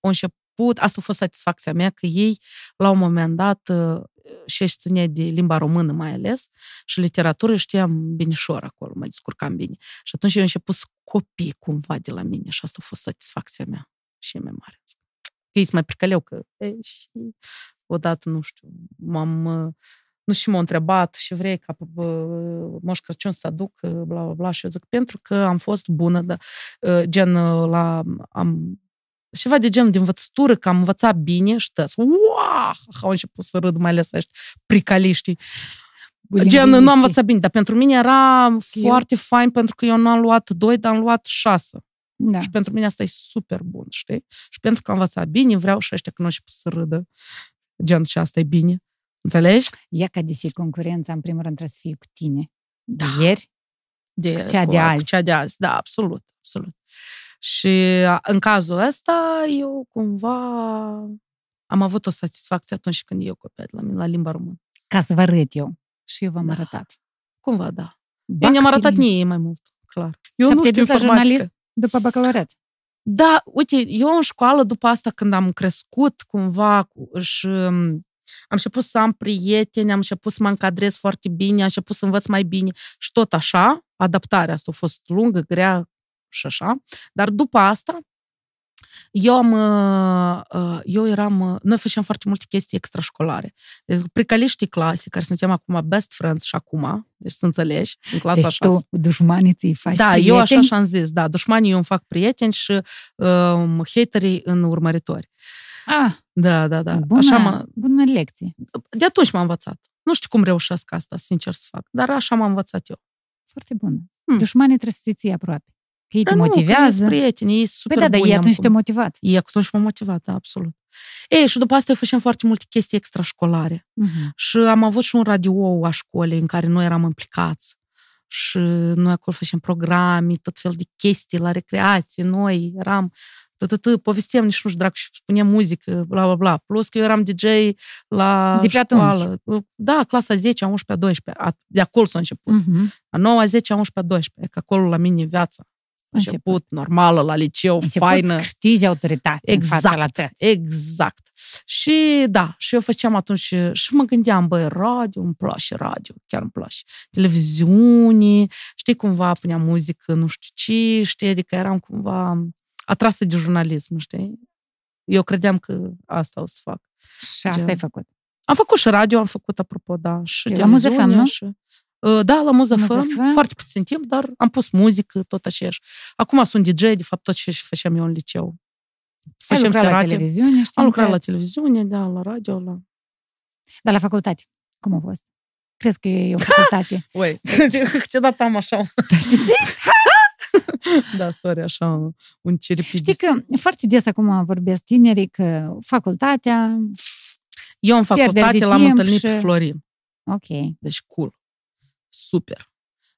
Au început început, asta a fost satisfacția mea, că ei, la un moment dat, uh, și își ținea de limba română mai ales, și literatură știam binișor acolo, mă descurcam bine. Și atunci eu am început să copii cumva de la mine și asta a fost satisfacția mea și e mai mare. Că ei se mai pricăleau că, e, și odată, nu știu, m-am uh, nu și m-a întrebat și vrei ca Moș Crăciun să aduc, uh, bla, bla, bla, și eu zic, pentru că am fost bună, da, gen, la, am ceva de genul de învățătură, că am învățat bine și tăți, wow, au început să râd, mai ales ăștia pricaliștii. Gen, nu am învățat bine, dar pentru mine era eu? foarte fain pentru că eu nu am luat doi, dar am luat șase. Da. Și pentru mine asta e super bun, știi? Și pentru că am învățat bine, vreau și ăștia că nu și să râdă. Gen, și asta e bine. Înțelegi? Ia ca de concurența, în primul rând, trebuie să fie cu tine. De da. ieri, de, cu cea cu, de azi. Cu cea de azi, da, absolut, absolut. Și în cazul ăsta, eu cumva am avut o satisfacție atunci când eu copiat la mine, la limba română. Ca să vă arăt eu. Și eu v-am da. arătat. Cumva, da. Bac eu ne-am arătat nie mai mult, clar. Eu și nu știu informatică. jurnalism după bacalaureat. Da, uite, eu în școală, după asta, când am crescut, cumva, și um, am început să am prieteni, am început să mă încadrez foarte bine, am început să învăț mai bine și tot așa, adaptarea asta a fost lungă, grea și așa, dar după asta eu am, uh, uh, eu eram, uh, noi făceam foarte multe chestii extrașcolare. Precaliștii clase, care suntem acum best friends și acum, deci să înțelegi, în clasa deci tu dușmanii ți faci Da, prieteni? eu așa și-am zis, da, dușmanii eu îmi fac prieteni și uh, haterii în urmăritori. Ah, da, da, da. Bună, așa mă... bună lecție. De atunci m-am învățat. Nu știu cum reușesc asta, sincer să fac, dar așa m-am învățat eu. Foarte bună. Hmm. Dușmanii trebuie să se ții aproape. Că ei te motivează. Nu, prieteni, ei super păi da, dar ei atunci te motivat. Ei atunci m-au motivat, da, absolut. Ei, și după asta eu făceam foarte multe chestii extrașcolare. Uh-huh. Și am avut și un radio a școlii în care noi eram implicați. Și noi acolo făceam programe, tot fel de chestii la recreație, noi eram t povesteam nici nu știu dracu și spuneam muzică, bla, bla, bla. Plus că eu eram DJ la de pe școală. Atunci. Da, clasa 10, 11, 12. De acolo s-a început. Uh-huh. A 9, 10, 11, 12. Că acolo la mine viața început, normală, la liceu, început faină. Început câștigi autoritate exact, în fața la Exact. Și da, și eu făceam atunci, și mă gândeam, băi, radio, îmi place radio, chiar îmi place. Televiziune, știi, cumva puneam muzică, nu știu ce, știi, adică eram cumva atrasă de jurnalism, știi? Eu credeam că asta o să fac. Și asta ai făcut? Am făcut și radio, am făcut, apropo, da. Și la Muzefem, nu? Și... Uh, da, la Muzafem, foarte puțin timp, dar am pus muzică, tot așa. Acum sunt DJ, de fapt, tot ce făceam eu în liceu. Făceam Ai lucrat la televiziune, Am lucrat la televiziune, da, la radio, la... Dar la facultate, cum a fost? Crezi că e o facultate? [LAUGHS] Ui, [LAUGHS] câteodată am așa [LAUGHS] da, sorry, așa un ciripid. Știi că foarte des acum vorbesc tinerii că facultatea... Eu în facultate l-am întâlnit și... pe Florin. Ok. Deci cool super.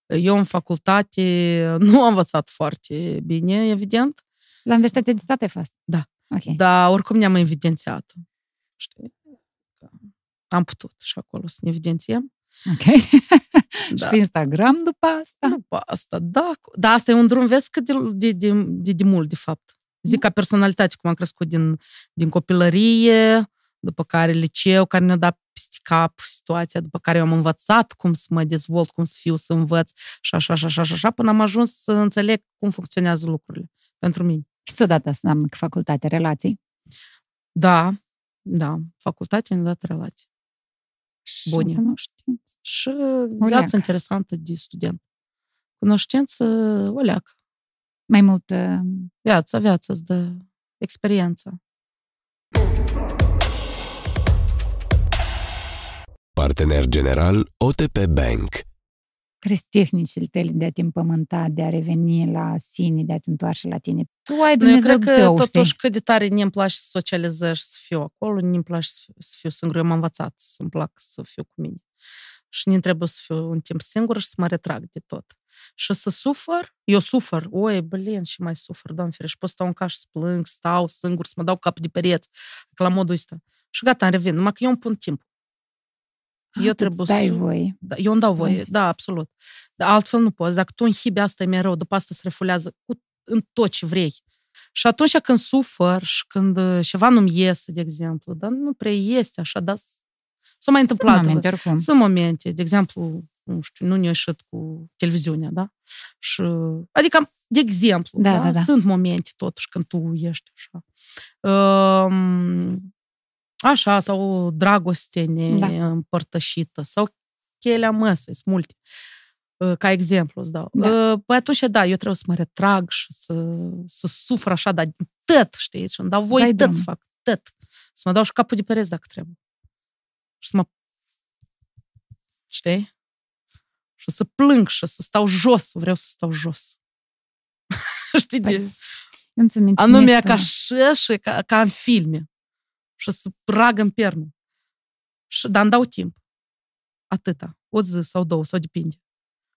Eu în facultate nu am învățat foarte bine, evident. La Universitatea de Stat ai fost? Da. Okay. Dar oricum ne-am evidențiat. Știi? Am putut și acolo să ne evidențiem. Ok. [LAUGHS] da. și pe Instagram după asta? După asta, da. Da, asta e un drum, vezi cât de, de, de, de, de mult, de fapt. Zic ca personalitate, cum am crescut din, din copilărie, după care liceu, care ne-a dat peste cap situația, după care eu am învățat cum să mă dezvolt, cum să fiu, să învăț și așa, și așa, și așa, până am ajuns să înțeleg cum funcționează lucrurile pentru mine. Și odată înseamnă că facultatea relații? Da, da, facultatea ne-a dat relații. Și Bune. Cunoștință. Și viață interesantă de student. Cunoștință, o leacă. Mai multă... Viața, viața îți dă experiența. Partener general OTP Bank. Crezi tehnicile tale de a te împământa, de a reveni la sine, de a te întoarce la tine. Tu ai Dumnezeu Eu cred că tău, totuși știi? cât de tare nu-mi place să socializez și să fiu acolo, nu-mi place să fiu singur. Eu m-am învățat să-mi plac să fiu cu mine. Și nu trebuie să fiu un timp singur și să mă retrag de tot. Și să sufăr, eu sufăr, oi, blin, și mai sufăr, doamne fere, și pot stau în caș să plâng, stau singur, să mă dau cap de pereți, la modul ăsta. Și gata, îmi revin, numai că eu îmi pun timp. Eu ah, trebuie dai să... voie. Da, eu îmi dau voie, da, absolut. Dar altfel nu poți. Dacă tu înhibi asta e mereu, după asta se refulează cu, în tot ce vrei. Și atunci când sufăr și când uh, ceva nu-mi iese, de exemplu, dar nu prea este așa, dar s-a mai întâmplat. Sunt momente, oricum. Sunt momente, de exemplu, nu știu, nu ne ieșit cu televiziunea, da? Și, adică, de exemplu, da, da? Da, da. sunt momente totuși când tu ești așa. Um, Așa, sau o dragoste neîmpărtășită, da. sau chelea măsă, sunt multe. Uh, ca exemplu îți dau. Da. Uh, păi atunci, da, eu trebuie să mă retrag și să, să sufăr așa, dar tot, știi? Și îmi dau voi tot să fac, tot. Să mă dau și capul de pereți dacă trebuie. Și să mă... Știi? și să plâng și să stau jos, vreau să stau jos. [LAUGHS] Știi de... Păi, Anume ca și, și ca, ca în filme. Și să ragă în pernă. Și, dar îmi dau timp. Atâta. O zi sau două, sau depinde.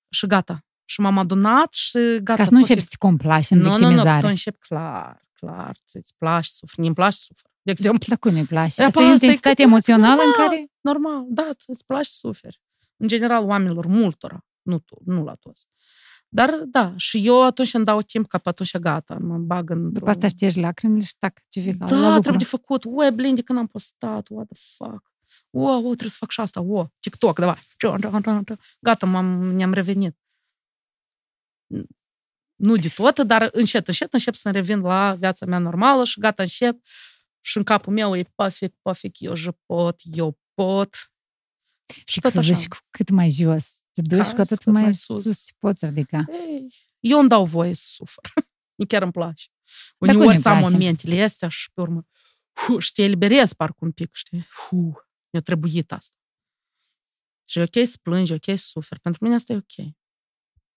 Și gata. Și m-am adunat și gata. Ca să nu începi să te complași în victimizare. Nu, nu, nu, tu începi clar, clar, ți-ți place, suferi. Nu-mi place, suferi. De exemplu. Dar cum nu-i place? Asta e intensitate emoțională în care... Normal, da, îți place, suferi. În general, oamenilor, multora. Nu, tu, nu la toți. Dar, da, și eu atunci îmi dau timp ca pe atunci gata, mă bag în După asta ștergi lacrimile și tac, ce vei Da, la trebuie de făcut. Ue, blin, de când am postat, what the fuck. O, o, trebuie să fac și asta, o, TikTok, da, gata, m-am, ne-am revenit. Nu de tot, dar încet, încet încep să revin la viața mea normală și gata, încep și în capul meu e pafic, pafic, eu je pot, eu pot. Și tot așa. Zici, cât mai jos te duci, cu atât mai, mai sus. sus poți ridica. Ei, eu îmi dau voie să sufăr. [LAUGHS] Chiar îmi place. Uneori să am momentele astea și pe urmă, hu, și te eliberez parcă un pic, știi? Hu, mi-a trebuit asta. Și e ok să plângi, e ok să suferi. Pentru mine asta e ok.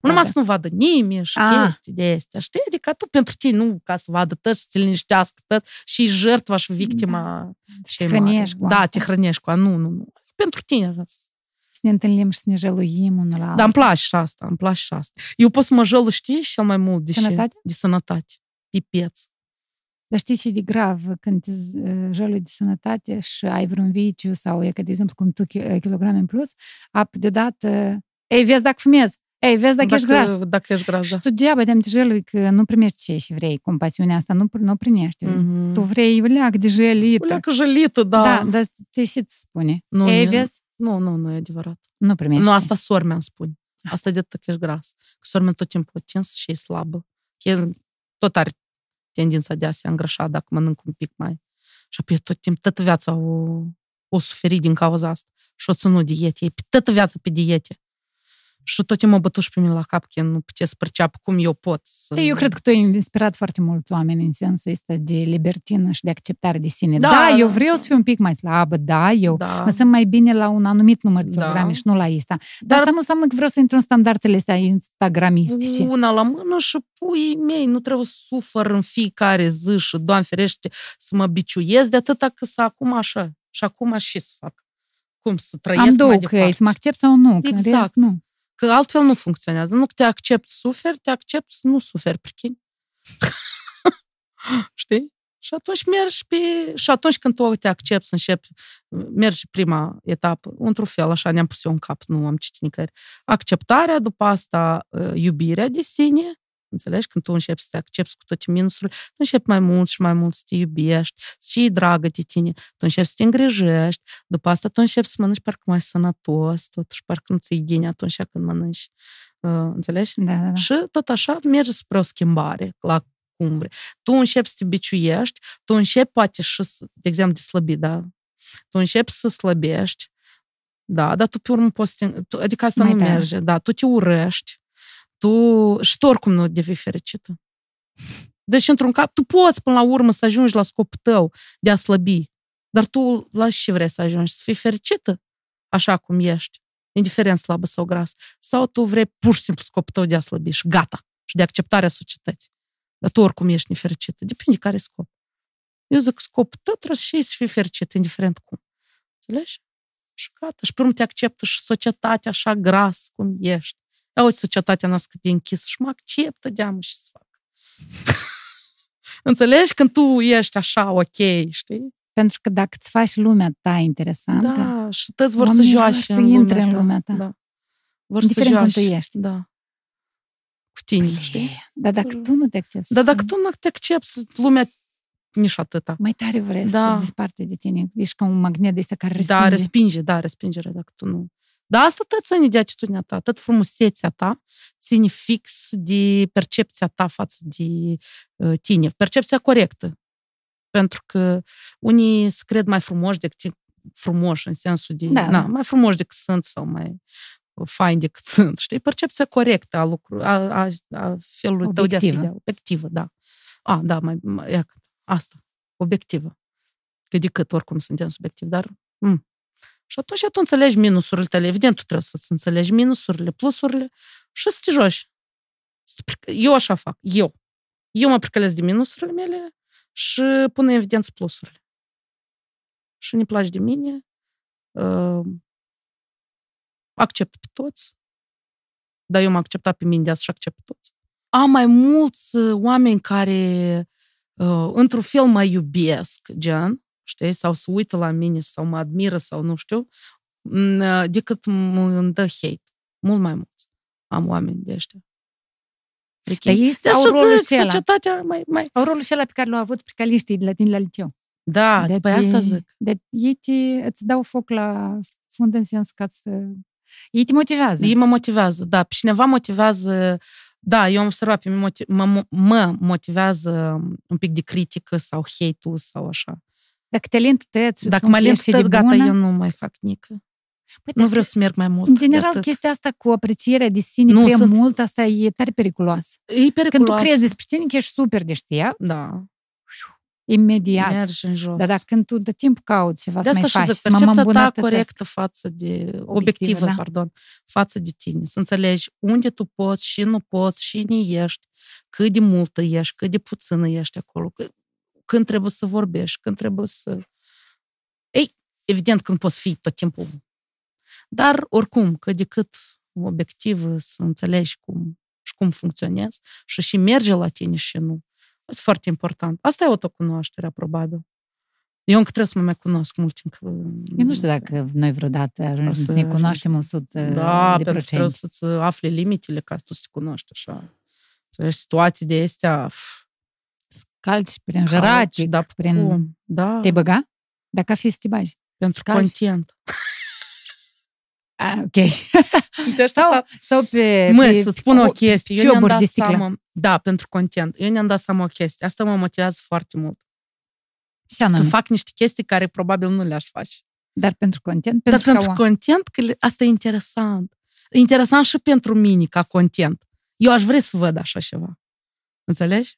Da, Numai da. să nu vadă nimeni și A. chestii de astea. Știi? Adică tu pentru tine, nu ca să vadă tot și să-l liniștească tot și jertva și victima. Da. Te hrănești cu Da, te hrănești cu a. Nu, nu, nu. Pentru tine așa să ne întâlnim și să ne jăluim unul la Da, îmi place și asta, îmi place și asta. Eu pot să mă jălu, știi, cel mai mult de sănătate? De sănătate. Pipeț. Dar știi ce de grav când te jălui de sănătate și ai vreun viciu sau e că, de exemplu, cum tu kilograme în plus, ap deodată, ei, vezi dacă fumezi, ei, vezi dacă, dacă ești gras. Dacă ești gras, Și da. tu degeaba de jelui că nu primești ce și vrei. Compasiunea asta nu, nu primești. Mm-hmm. Tu vrei leac de jelită. Leac jelită, da. Da, dar ți și ți spune. Nu, Ei, vezi? Nu, nu, nu e adevărat. Nu primești. Nu, asta sor mea îmi spune. Asta de atât că ești gras. Că sor mea tot timpul tins și e slabă. Că tot are tendința de a se îngrășa dacă mănânc un pic mai. Și apoi tot timpul, toată viața o, o suferi din cauza asta. Și o ținut diete. E toată viața pe diete. Și tot mă bătuși pe mine la cap că nu putea să perceapă cum eu pot să... Eu cred că tu ai inspirat foarte mulți oameni în sensul ăsta de libertină și de acceptare de sine. Da, da eu da. vreau să fiu un pic mai slabă, da, eu da. mă sunt mai bine la un anumit număr de kilograme da. și nu la asta. Dar, Dar asta nu înseamnă că vreau să intru în standardele astea instagramistice. Una la mână și pui mei, nu trebuie să sufăr în fiecare zi și, Doamne ferește, să mă biciuiesc de atâta că să acum așa și acum și să fac. Cum să trăiesc Am două mai departe. să mă accept sau nu. Exact. Rest, nu. Că altfel nu funcționează. Nu te accept suferi, te accept să nu suferi, prichini. [LAUGHS] Știi? Și atunci mergi pe... Și atunci când tu te accepti să începi, mergi prima etapă, într-un fel, așa ne-am pus eu în cap, nu am citit nicăieri. Acceptarea, după asta ă, iubirea de sine, Înțelegi? Când tu începi să te accepti cu toate minusurile, tu începi mai mult și mai mult să te iubești, să e dragă de tine, tu începi să te îngrijești, după asta tu începi să mănânci parcă mai sănătos, totuși parcă nu ți-e ghine atunci când mănânci. Uh, înțelegi? Da, da, da. Și tot așa mergi spre o schimbare la cumbre. Tu începi să te biciuiești, tu începi poate și, de exemplu, de slăbi, da? Tu începi să slăbești, da, dar tu pe urmă poți să te, adică asta mai nu tare. merge, da, tu te urăști, tu și tu oricum nu devii fericită. Deci, într-un cap, tu poți până la urmă să ajungi la scopul tău de a slăbi, dar tu la ce vrei să ajungi? Să fii fericită așa cum ești, indiferent slabă sau gras. Sau tu vrei pur și simplu scopul tău de a slăbi și gata, și de acceptarea societății. Dar tu oricum ești nefericită. Depinde care scop. Eu zic, scopul tău trebuie și să fii fericit, indiferent cum. Înțelegi? Și gata. Și pe urmă te acceptă și societatea așa gras cum ești. Ia uite societatea noastră cât de închis și mă acceptă, deamă și să fac. Înțelegi? Când tu ești așa ok, știi? Pentru că dacă îți faci lumea ta interesantă, da, și toți vor să joace să în intre în lumea ta. Da. Vor Indiferent să joace. cum tu ești. Da. Cu tine, Păi, știi? Dar dacă tu nu te accepti. Dar dacă tu nu te accepti, lumea nici atâta. Mai tare vrei da. să disparte de tine. Ești ca un magnet de ăsta care respinge. Da, respinge, da, respingere, dacă tu nu... Dar asta tot ține de atitudinea ta, tot frumusețea ta ține fix de percepția ta față de uh, tine, percepția corectă. Pentru că unii se cred mai frumoși decât frumoși în sensul de, da, na, mai frumoși decât sunt sau mai fain decât [LAUGHS] sunt, știi? Percepția corectă a, lucru, a, a, a felului obiectivă. tău de a fi, de, obiectivă, da. A, da, mai, mai ia, asta, obiectivă. Că decât oricum suntem subiectivi, dar m- Și atunci tu înțelegi minusurile tale. Evident, tu trebuie să-ți înțelegi minusurile, plusurile și să te joci. Eu așa fac. Eu. Eu mă pricălesc de minusurile mele și pun în evidență plusurile. Și ne place de mine. Uh, accept pe toți. Dar eu m-am acceptat pe mine de asta și accept pe toți. Am mai mulți oameni care uh, într-un fel mă iubesc, gen, știi, sau se uită la mine, sau mă admiră, sau nu știu, decât mă dă hate. Mult mai mult. Am oameni de ăștia. Dar ei deci au rolul și societatea mai, mai... Au rolul și pe care l-au avut precaliștii de la tine la liceu. Da, de după asta zic. De, ei te, îți dau foc la fund în sens ca să... Ei te motivează. Ei mă motivează, da. Pe cineva motivează... Da, eu am observat, pe mine mă, mă motivează un pic de critică sau hate-ul sau așa. Dacă te lintăți, Dacă mă lintăți, gata, bună, eu nu mai fac nică. Păi, nu vreau să merg mai mult. În general, chestia asta cu aprecierea de sine nu, prea sunt... mult, asta e tare periculoasă. E periculoasă. Când tu crezi despre tine că ești super de știa, da. imediat. Mergi în jos. Dar dacă când tu de timp cauți ceva de să mai faci, să mă ta corectă față de, obiectivă, obiectivă da. pardon, față de tine. Să înțelegi unde tu poți și nu poți și ne ești, cât de multă ești, cât de puțină ești acolo, când trebuie să vorbești, când trebuie să... Ei, evident, când poți fi tot timpul dar, oricum, că decât obiectiv să înțelegi cum și cum funcționezi și și merge la tine și nu. Asta e foarte important. Asta e autocunoașterea, probabil. Eu încă trebuie să mă mai cunosc mult timp. Că Eu nu știu dacă noi vreodată ajungem să ne cunoaștem 100 Da, de pentru că trebuie să-ți afli limitele ca tu să te cunoști așa. Înțelegi, situații de astea... Scalci prin jăratic, da, prin... Cum? Da. Te băga? Dacă a fi să te bagi. Pentru Scalci. content. [LAUGHS] Ah, ok. sau, sau pe... Mă, să spun o chestie. Eu ne-am dat seama, da, pentru content. Eu ne-am dat seama o chestie. Asta mă motivează foarte mult. Ce să fac niște chestii care probabil nu le-aș face. Dar pentru content? Pentru Dar pentru content, că asta e interesant. E interesant și pentru mine ca content. Eu aș vrea să văd așa ceva. Înțelegi?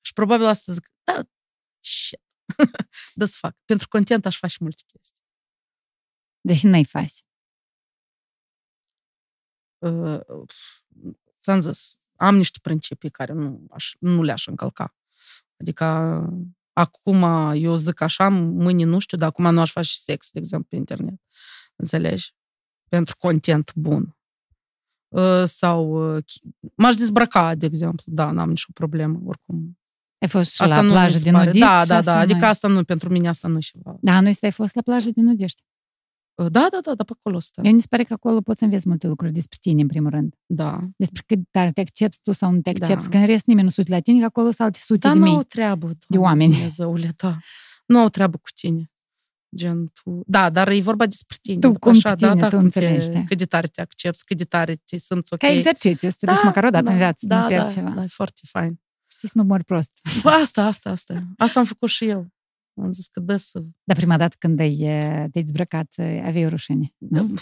Și probabil asta zic, da, shit. da să fac. Pentru content aș face multe chestii. Deși n-ai faci. Uh, ți-am zis, am niște principii care nu, aș, nu le-aș încălca. Adică acum eu zic așa, mâine nu știu, dar acum nu aș face sex, de exemplu, pe internet. Înțelegi? Pentru content bun. Uh, sau uh, m-aș dezbrăca, de exemplu. Da, n-am nicio problemă, oricum. Ai fost și asta la plajă din nudiști? Da, da, da. Adică asta nu, pentru mine asta nu e ceva. Da, nu ai fost la plajă din nudiști? Da, da, da, da, pe acolo stă. Eu mi se pare că acolo poți să înveți multe lucruri despre tine, în primul rând. Da. Despre cât tare te accepti tu sau nu te accepti. Da. Că în rest nimeni nu suite la tine, că acolo sunt alte sute da, de mii. nu au treabă, de oameni. Dumnezeule, da. Nu au treabă cu tine. Gen, tu... Da, dar e vorba despre tine. Tu cum așa, tine, da, da, tu înțelegi. Te, cât de tare te accepti, cât de tare te simți ok. Ca exercițiu, să te da, duci măcar o dată da, în viață, da, da, da, ceva. Da, e foarte fain. Știi să nu mori prost. Bă, asta, asta, asta. Asta am făcut și eu. Am zis că dă să... Dar prima dată când ai, te-ai dezbrăcat, aveai rușine, nu?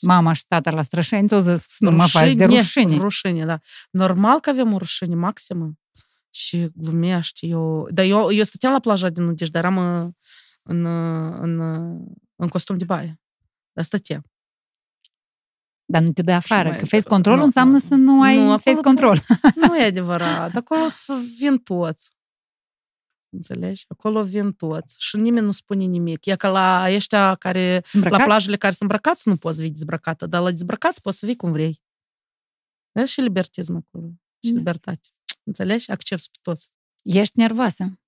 Mama și tata la strășenți ți-au zis, nu mă faci de rușine. Rușine, da. Normal că avem o rușine maximă. Și glumești, eu... Dar eu, eu stăteam la plaja din Nudej, dar eram în, în, în costum de baie. Dar stăteam. Dar nu te dă afară, că face control înseamnă să nu ai nu, face control. [LAUGHS] Nu e adevărat. Acolo vin toți. Înțelegi? Acolo vin toți și nimeni nu spune nimic. E ca la ăștia care, la plajele care sunt îmbrăcați, nu poți fi dezbrăcată, dar la dezbrăcați poți să vii cum vrei. Vezi și libertism acolo. Și da. libertate. Înțelegi? Accepti pe toți. Ești nervoasă.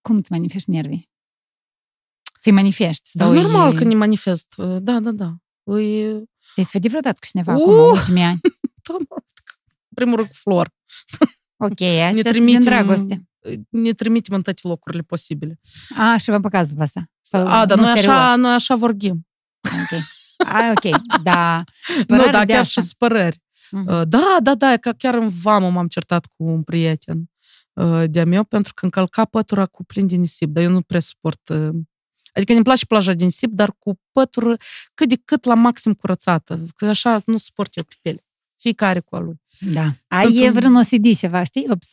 Cum îți manifesti nervii? Ți manifesti? Da, sau normal e... că ne manifest. Da, da, da. E... Te-ai sfădit vreodată cu cineva uh! acum, în ultimii ani? [LAUGHS] Da, primul rând cu flor. Ok, [LAUGHS] astea ne trimitem, dragoste ne trimitem în toate locurile posibile. A, și vă păcați asta. Sau A, dar noi așa, noi așa vorbim. Ok. A, ok, da. [LAUGHS] Nu, da, chiar și spărări. Uh-huh. Da, da, da, că chiar în vamă m-am certat cu un prieten uh, de-a meu pentru că încălca pătura cu plin de nisip, dar eu nu prea suport. Uh, adică ne place plaja din nisip, dar cu pătură cât de cât la maxim curățată, că așa nu suport eu pe piele fiecare cu a lui. Da. Ai Sunt e vreun OCD ceva, știi? Obs-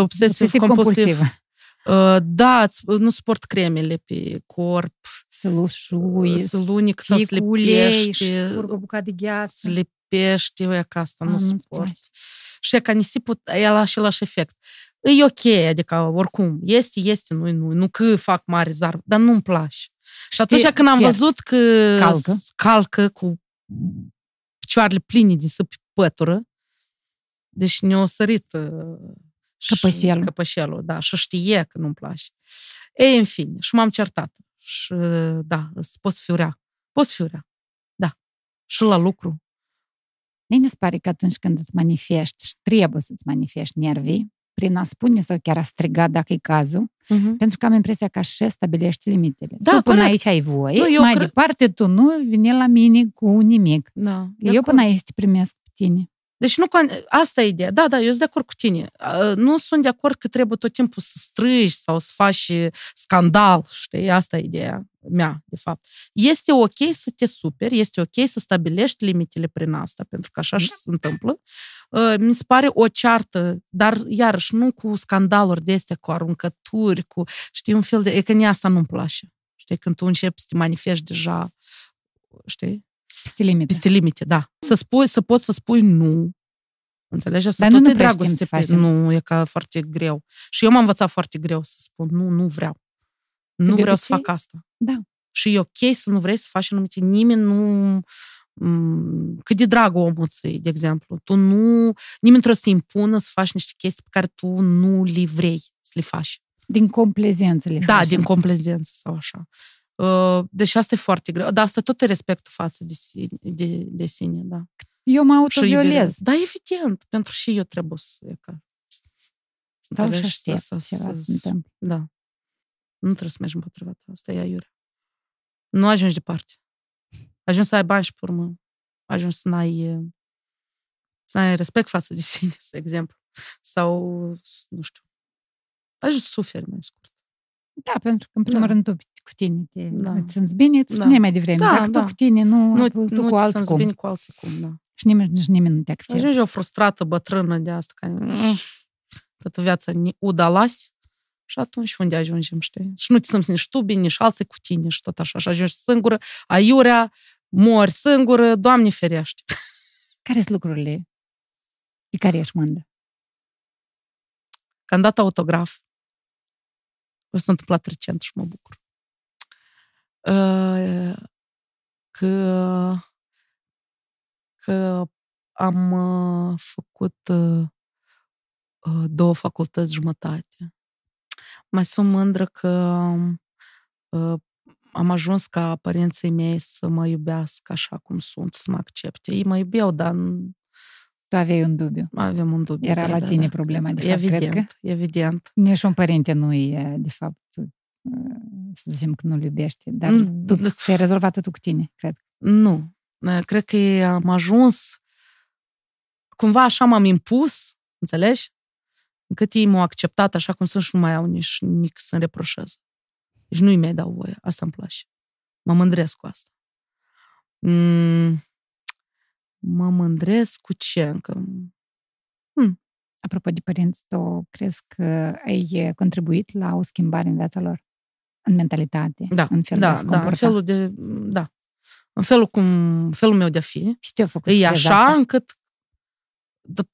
obsesiv compulsiv. compulsiv. Uh, da, nu sport cremele pe corp. Să lușui, să lunic, să slipești. Să o bucată de gheață. Slipești, eu ca asta, nu sport. Și ca nisipul, el același efect. E ok, adică oricum, este, este, nu nu, nu că fac mare zarb, dar nu-mi place. Și atunci când am văzut că calcă, calcă cu picioarele pline de săpi pătură, deci ne-a sărit uh, Căpășelul. Căpășelul, da, și știe că nu-mi place. Ei, în fine, și m-am certat. Și, da, poți fi rea. Poți fi rea. Da. Și la lucru. Mie mi se pare că atunci când îți manifesti și trebuie să-ți manifesti nervii, prin a spune sau chiar a striga dacă e cazul, uh-huh. pentru că am impresia că așa stabilești limitele. Da, tu până corect. aici ai voie, nu, mai cre... departe tu nu vine la mine cu nimic. Da, eu până aici te primesc pe tine. Deci nu, asta e ideea. Da, da, eu sunt de acord cu tine. Nu sunt de acord că trebuie tot timpul să strâși sau să faci scandal, știi? Asta e ideea mea, de fapt. Este ok să te superi, este ok să stabilești limitele prin asta, pentru că așa și se întâmplă. Mi se pare o ceartă, dar iarăși nu cu scandaluri de astea, cu aruncături, cu, știi, un fel de... E că ne asta nu-mi place. Știi, când tu începi să te manifesti deja, știi? Peste limite. Peste limite, da. Să, spui, să poți să spui nu. Înțelegi? Asta Dar nu, nu dragoste să facem. Nu, e ca foarte greu. Și eu m-am învățat foarte greu să spun nu, nu vreau. Nu de vreau obicei? să fac asta. Da. Și e ok să nu vrei să faci anumite. Nimeni nu... Cât de drag omul ți de exemplu. Tu nu... Nimeni trebuie să te impună să faci niște chestii pe care tu nu le vrei să le faci. Din complezență le Da, faci. din complezență sau așa. Uh, deci asta e foarte greu. Dar asta tot e respectul față de, de, de sine, da. Eu mă autoviolez. Da, evident. Pentru și eu trebuie să... E ca, Stau și aștept să, să, ceva să, să Da. Nu trebuie să mergi împotriva ta. Asta e aiurea. Nu ajungi departe. Ajungi să ai bani și pe urmă. Ajungi să n-ai, să ai respect față de [LAUGHS] sine, de exemplu. Sau, nu știu, ajungi să suferi mai scurt. Da, pentru că, în primul da. rând, tu cu tine te da. îți simți bine, tu da. spuneai mai devreme. Da, Dacă da. tu cu tine, nu, nu tu nu cu alții cum. bine cu alții cum, da. Și nimeni, nici nimeni nu te acceptă. Ajungi o frustrată bătrână de asta, care eh, toată viața ne udalați și atunci unde ajungem, știi? Și nu te simți nici tu bine, nici alții cu tine și tot așa. Și ajungi singură, aiurea, mori singură, Doamne ferește. [LAUGHS] Care sunt lucrurile de care ești mândră? Că am dat autograf s-a întâmplat recent și mă bucur. Uh, că, că am uh, făcut uh, două facultăți jumătate. Mai sunt mândră că am ajuns ca părinții mei să mă iubească așa cum sunt, să mă accepte. Ei mă iubeau, dar tu aveai un dubiu. Aveam un dubiu. Era da, la da, tine da, problema, de fapt, evident, cred că. Evident, Nici un părinte nu e, de fapt, să zicem că nu-l iubește, dar mm, tu ți-ai rezolvat totul cu tine, cred. Nu. Cred că am ajuns cumva așa m-am impus, înțelegi? Încât ei m-au acceptat așa cum sunt și nu mai au nici nici să-mi reproșez. Deci nu-i mai dau voie. Asta îmi place. Mă mândresc cu asta. Mm, mă mândresc cu ce încă? Hmm. Apropo de părinți, tu crezi că ai contribuit la o schimbare în viața lor? În mentalitate? Da, în felul da, de da, în felul de, da. În felul cum, felul meu de a fi. Și ce-a făcut E așa asta? încât după,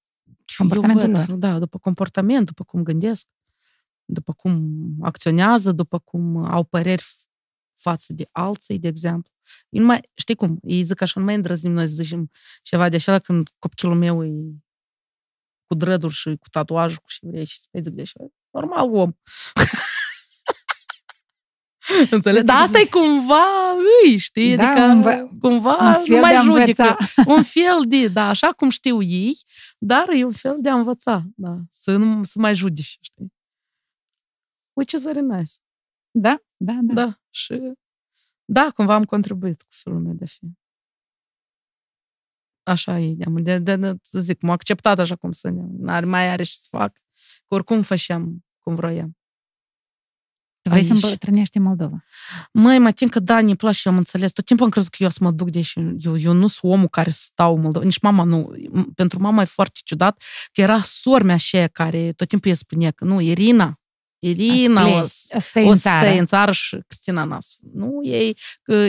comportamentul văd, lor. Da, după comportament, după cum gândesc, după cum acționează, după cum au păreri față de alții, de exemplu. Ei mai, știi cum, ei zic așa, nu mai îndrăznim noi să zicem ceva de așa când copilul meu e cu drăduri și cu tatuaj cu și vrei și să zic de așa. Normal om. [LAUGHS] [LAUGHS] Înțeles? Dar asta e cumva, îi, știi? Da, adică un, cumva un fel nu mai de judecă. [LAUGHS] Un fel de, da, așa cum știu ei, dar e un fel de a învăța, da, să nu să mai judici, știi? Which is very nice. Da, da, da. Da, și da, cumva am contribuit cu felul meu de a fi. Așa e, de, de, de, să zic, m-a acceptat așa cum sunt. Nu mai are și să fac. Că oricum făceam cum vroiam. Tu vrei să îmbătrânești în Moldova? Măi, mă tin că da, ne place, eu am înțeles. Tot timpul am crezut că eu să mă duc, deși eu, eu nu sunt omul care stau în Moldova. Nici mama nu. Pentru mama e foarte ciudat că era sor mea aceea care tot timpul îi spunea că nu, Irina, Irina o, o să stai în țară și Cristina nas. Nu, ei,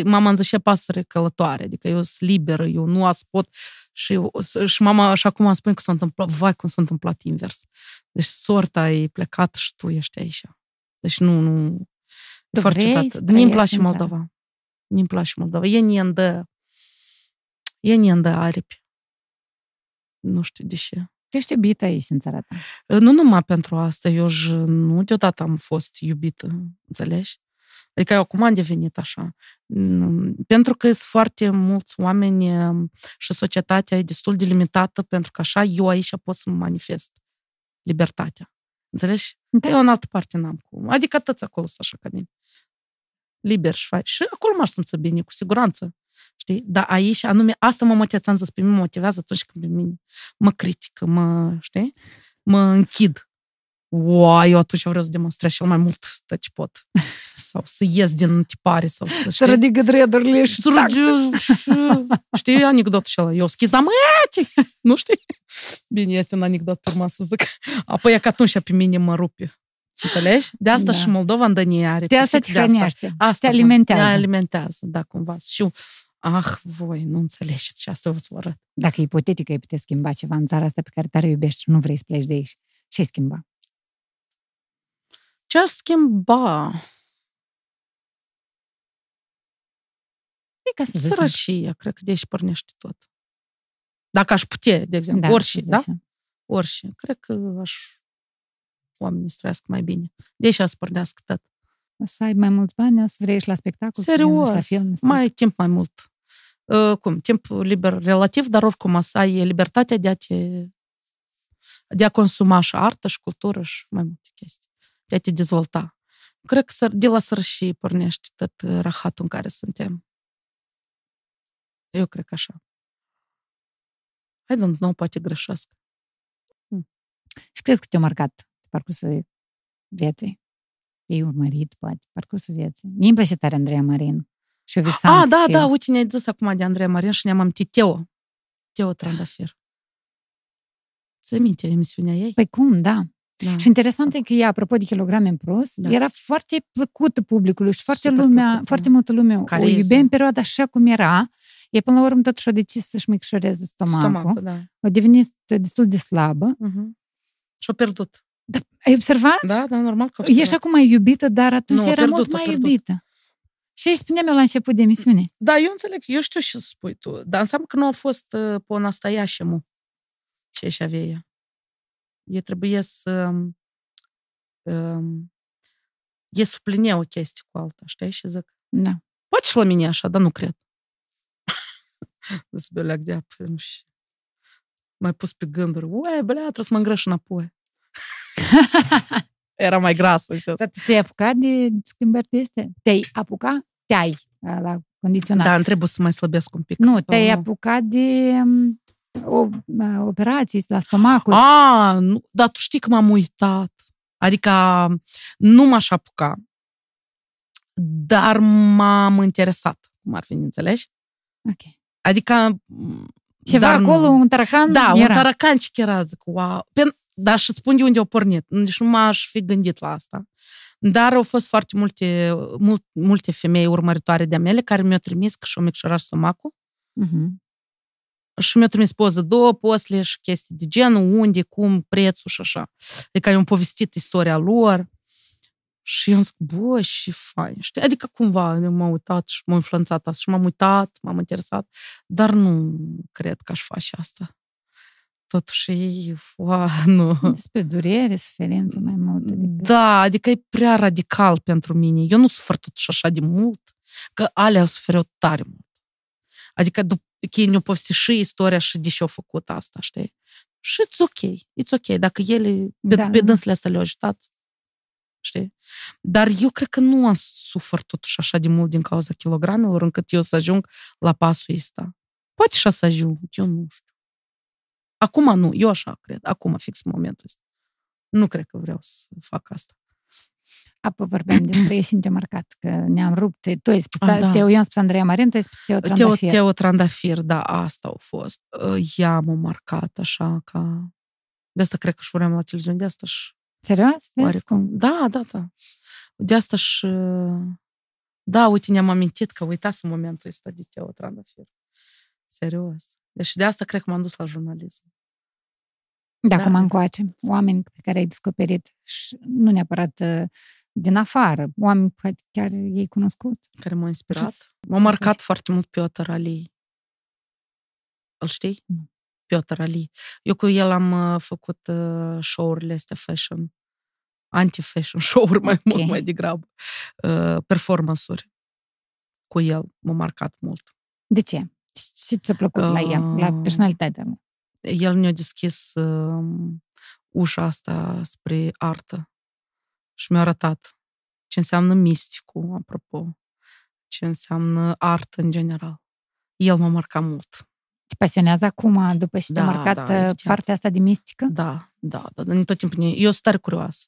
mama îmi zicea pasăre călătoare, adică eu sunt liberă, eu nu as pot și, și mama și acum spune că s-a întâmplat, vai cum s-a întâmplat invers. Deci sorta e plecat și tu ești aici. Deci nu, nu, tu foarte tată. Mi-mi place Moldova. Mi-mi place Moldova. E niendă, e niendă aripi. Nu știu de ce. Tu ești iubită aici în țara ta. Nu numai pentru asta. Eu nu deodată am fost iubită, înțelegi? Adică eu acum am devenit așa. Pentru că sunt foarte mulți oameni și societatea e destul de limitată, pentru că așa eu aici pot să mă manifest libertatea. Înțelegi? Da. Eu în altă parte n-am cum. Adică atâți acolo să așa ca mine. Liber și faci. Și acolo m-aș simți bine, cu siguranță. Știi? Dar aici, anume, asta mă motivează, am zis, pe mine mă motivează atunci când pe mine mă critică, mă, știi? Mă închid. Wow, eu atunci vreau să demonstrez cel mai mult tot ce pot. [LAUGHS] Sau să ies din tipare, sau să, știi? Să ridică dreadurile și Știi anecdotul ăla? Eu schiz, dar [LAUGHS] Nu știi? Bine, este un anecdot urma să zic. [LAUGHS] Apoi că atunci pe mine mă rupe. Înțelegi? De asta da. și Moldova în Dănie are. De asta te hrănește. Asta, te alimentează. Te alimentează, da, cumva. Și ah, voi nu înțelegeți și asta o să vă arăt. Dacă ipotetic ai putea schimba ceva în țara asta pe care tare iubești și nu vrei să pleci de aici, ce ai schimba? Ce aș schimba? E ca să Sărășia, cred că de aici pornește tot. Dacă aș putea, de exemplu, da, orice, da? Orice. Cred că aș oamenii să trăiască mai bine. De aici să pornească tot. O să ai mai mulți bani, o să vrei la spectacol, Serios, la film, mai timp mai mult. Uh, cum, timp liber relativ, dar oricum o să ai libertatea de a te de a consuma și artă și cultură și mai multe chestii, de a te dezvolta. Cred că de la sărășii pornește tot rahatul în care suntem. Eu cred că așa. I don't know, poate greșesc. Hmm. Și crezi că te-a marcat parcursul vieții? Ei urmărit, poate, parcursul vieții. Mie îmi place tare Andreea Marin. Și eu visam Ah, da, da, uite, ne-ai zis acum de Andreea Marin și ne-am amintit Teo. Teo Trandafir. Ți minte emisiunea ei? Păi cum, da. Da. Și interesant e că ea, apropo de kilograme în plus, da. era foarte plăcută publicului și foarte, Super lumea, plăcută, foarte multă lume Care o iubea în perioada așa cum era. E până la urmă totuși a decis să-și micșoreze stomacul. Stomacul, da. A devenit destul de slabă. Uh-huh. Și-a pierdut. Da, ai observat? Da, da, normal că E așa cum mai iubită, dar atunci nu, era pierdut, mult mai iubită. Și îi spuneam eu la început de emisiune. Da, eu înțeleg, eu știu ce spui tu, dar înseamnă că nu a fost uh, pe nastaia mu ce și avea ea. E trebuie să um, e supline o chestie cu alta, știi? Și zic, da. Poate și la mine așa, dar nu cred. [LAUGHS] Zbeleac de apă și mai pus pe gânduri. Ue, blea, trebuie să mă îngrăș înapoi. [LAUGHS] Era mai grasă. Dar te-ai apucat de schimbări de astea? Te-ai apucat? Te-ai la condiționat. Da, trebuie să mai slăbesc un pic. Nu, te-ai apucat de o, operații la stomacul. Ah, nu, dar tu știi că m-am uitat. Adică nu m-aș apuca. Dar m-am interesat, cum ar fi, înțelegi? Ok. Adică... Ceva acolo, nu. un taracan Da, era. un taracan ce era, zic, wow. Dar și spun de unde au pornit. Deci nu m-aș fi gândit la asta. Dar au fost foarte multe, mult, multe femei urmăritoare de mele care mi-au trimis că și-au micșorat stomacul. Uh-huh. Și mi-au trimis poză două, posle și chestii de genul, unde, cum, prețul și așa. Adică eu am povestit istoria lor. Și eu am zis, bă, și fain, știi? Adică cumva m-am uitat și m-am influențat asta și m-am uitat, m-am interesat, dar nu cred că aș face asta totuși e, wow, [LAUGHS] nu. Despre durere, suferință mai mult. Decât... Da, adică e prea radical pentru mine. Eu nu sufer totuși așa de mult, că alea sufereau tare mult. Adică după ei ne-au povestit și istoria și de ce au făcut asta, știi? Și it's ok, it's ok. Dacă ele, pe, da, pe da. dânsele astea le-au ajutat, știi? Dar eu cred că nu am sufăr totuși așa de mult din cauza kilogramelor, încât eu să ajung la pasul ăsta. Poate și să ajung, eu nu știu. Acum nu, eu așa cred, acum fix momentul ăsta. Nu cred că vreau să fac asta. Apoi vorbeam despre [CLEARS THROAT] ești te marcat, că ne-am rupt. Tu ai spus, ah, da. Teo, eu am spus Andreea Marin, tu ai spus Teo Trandafir. Teo, Teo Trandafir, da, asta a fost. Ea m-a marcat așa ca... De asta cred că și vreau la televiziune, de asta și Serios? Vezi cum? Da, da, da. De asta și... Da, uite, ne-am amintit că uitasem momentul ăsta de Teo Trandafir. Serios. Deci de asta cred că m-am dus la jurnalism. Da, da. acum încoace, oameni pe care ai descoperit și nu neapărat uh, din afară, oameni pe chiar ei cunoscut. Care m-au inspirat. M-a marcat foarte mult Piotr Ali. Îl știi? Nu. Piotr Ali. Eu cu el am uh, făcut uh, show-urile astea fashion, anti-fashion [LAUGHS] show-uri mai okay. mult, mai degrabă, uh, performance-uri. Cu el m-a marcat mult. De ce? Ce ți-a plăcut uh, la el, la personalitatea lui? El ne-a deschis uh, ușa asta spre artă și mi-a arătat ce înseamnă misticul, apropo, ce înseamnă artă în general. El m-a marcat mult. Te pasionează acum, după ce da, te-a marcat da, uh, partea asta de mistică? Da, da, da, da, tot timpul. Eu sunt tare curioasă.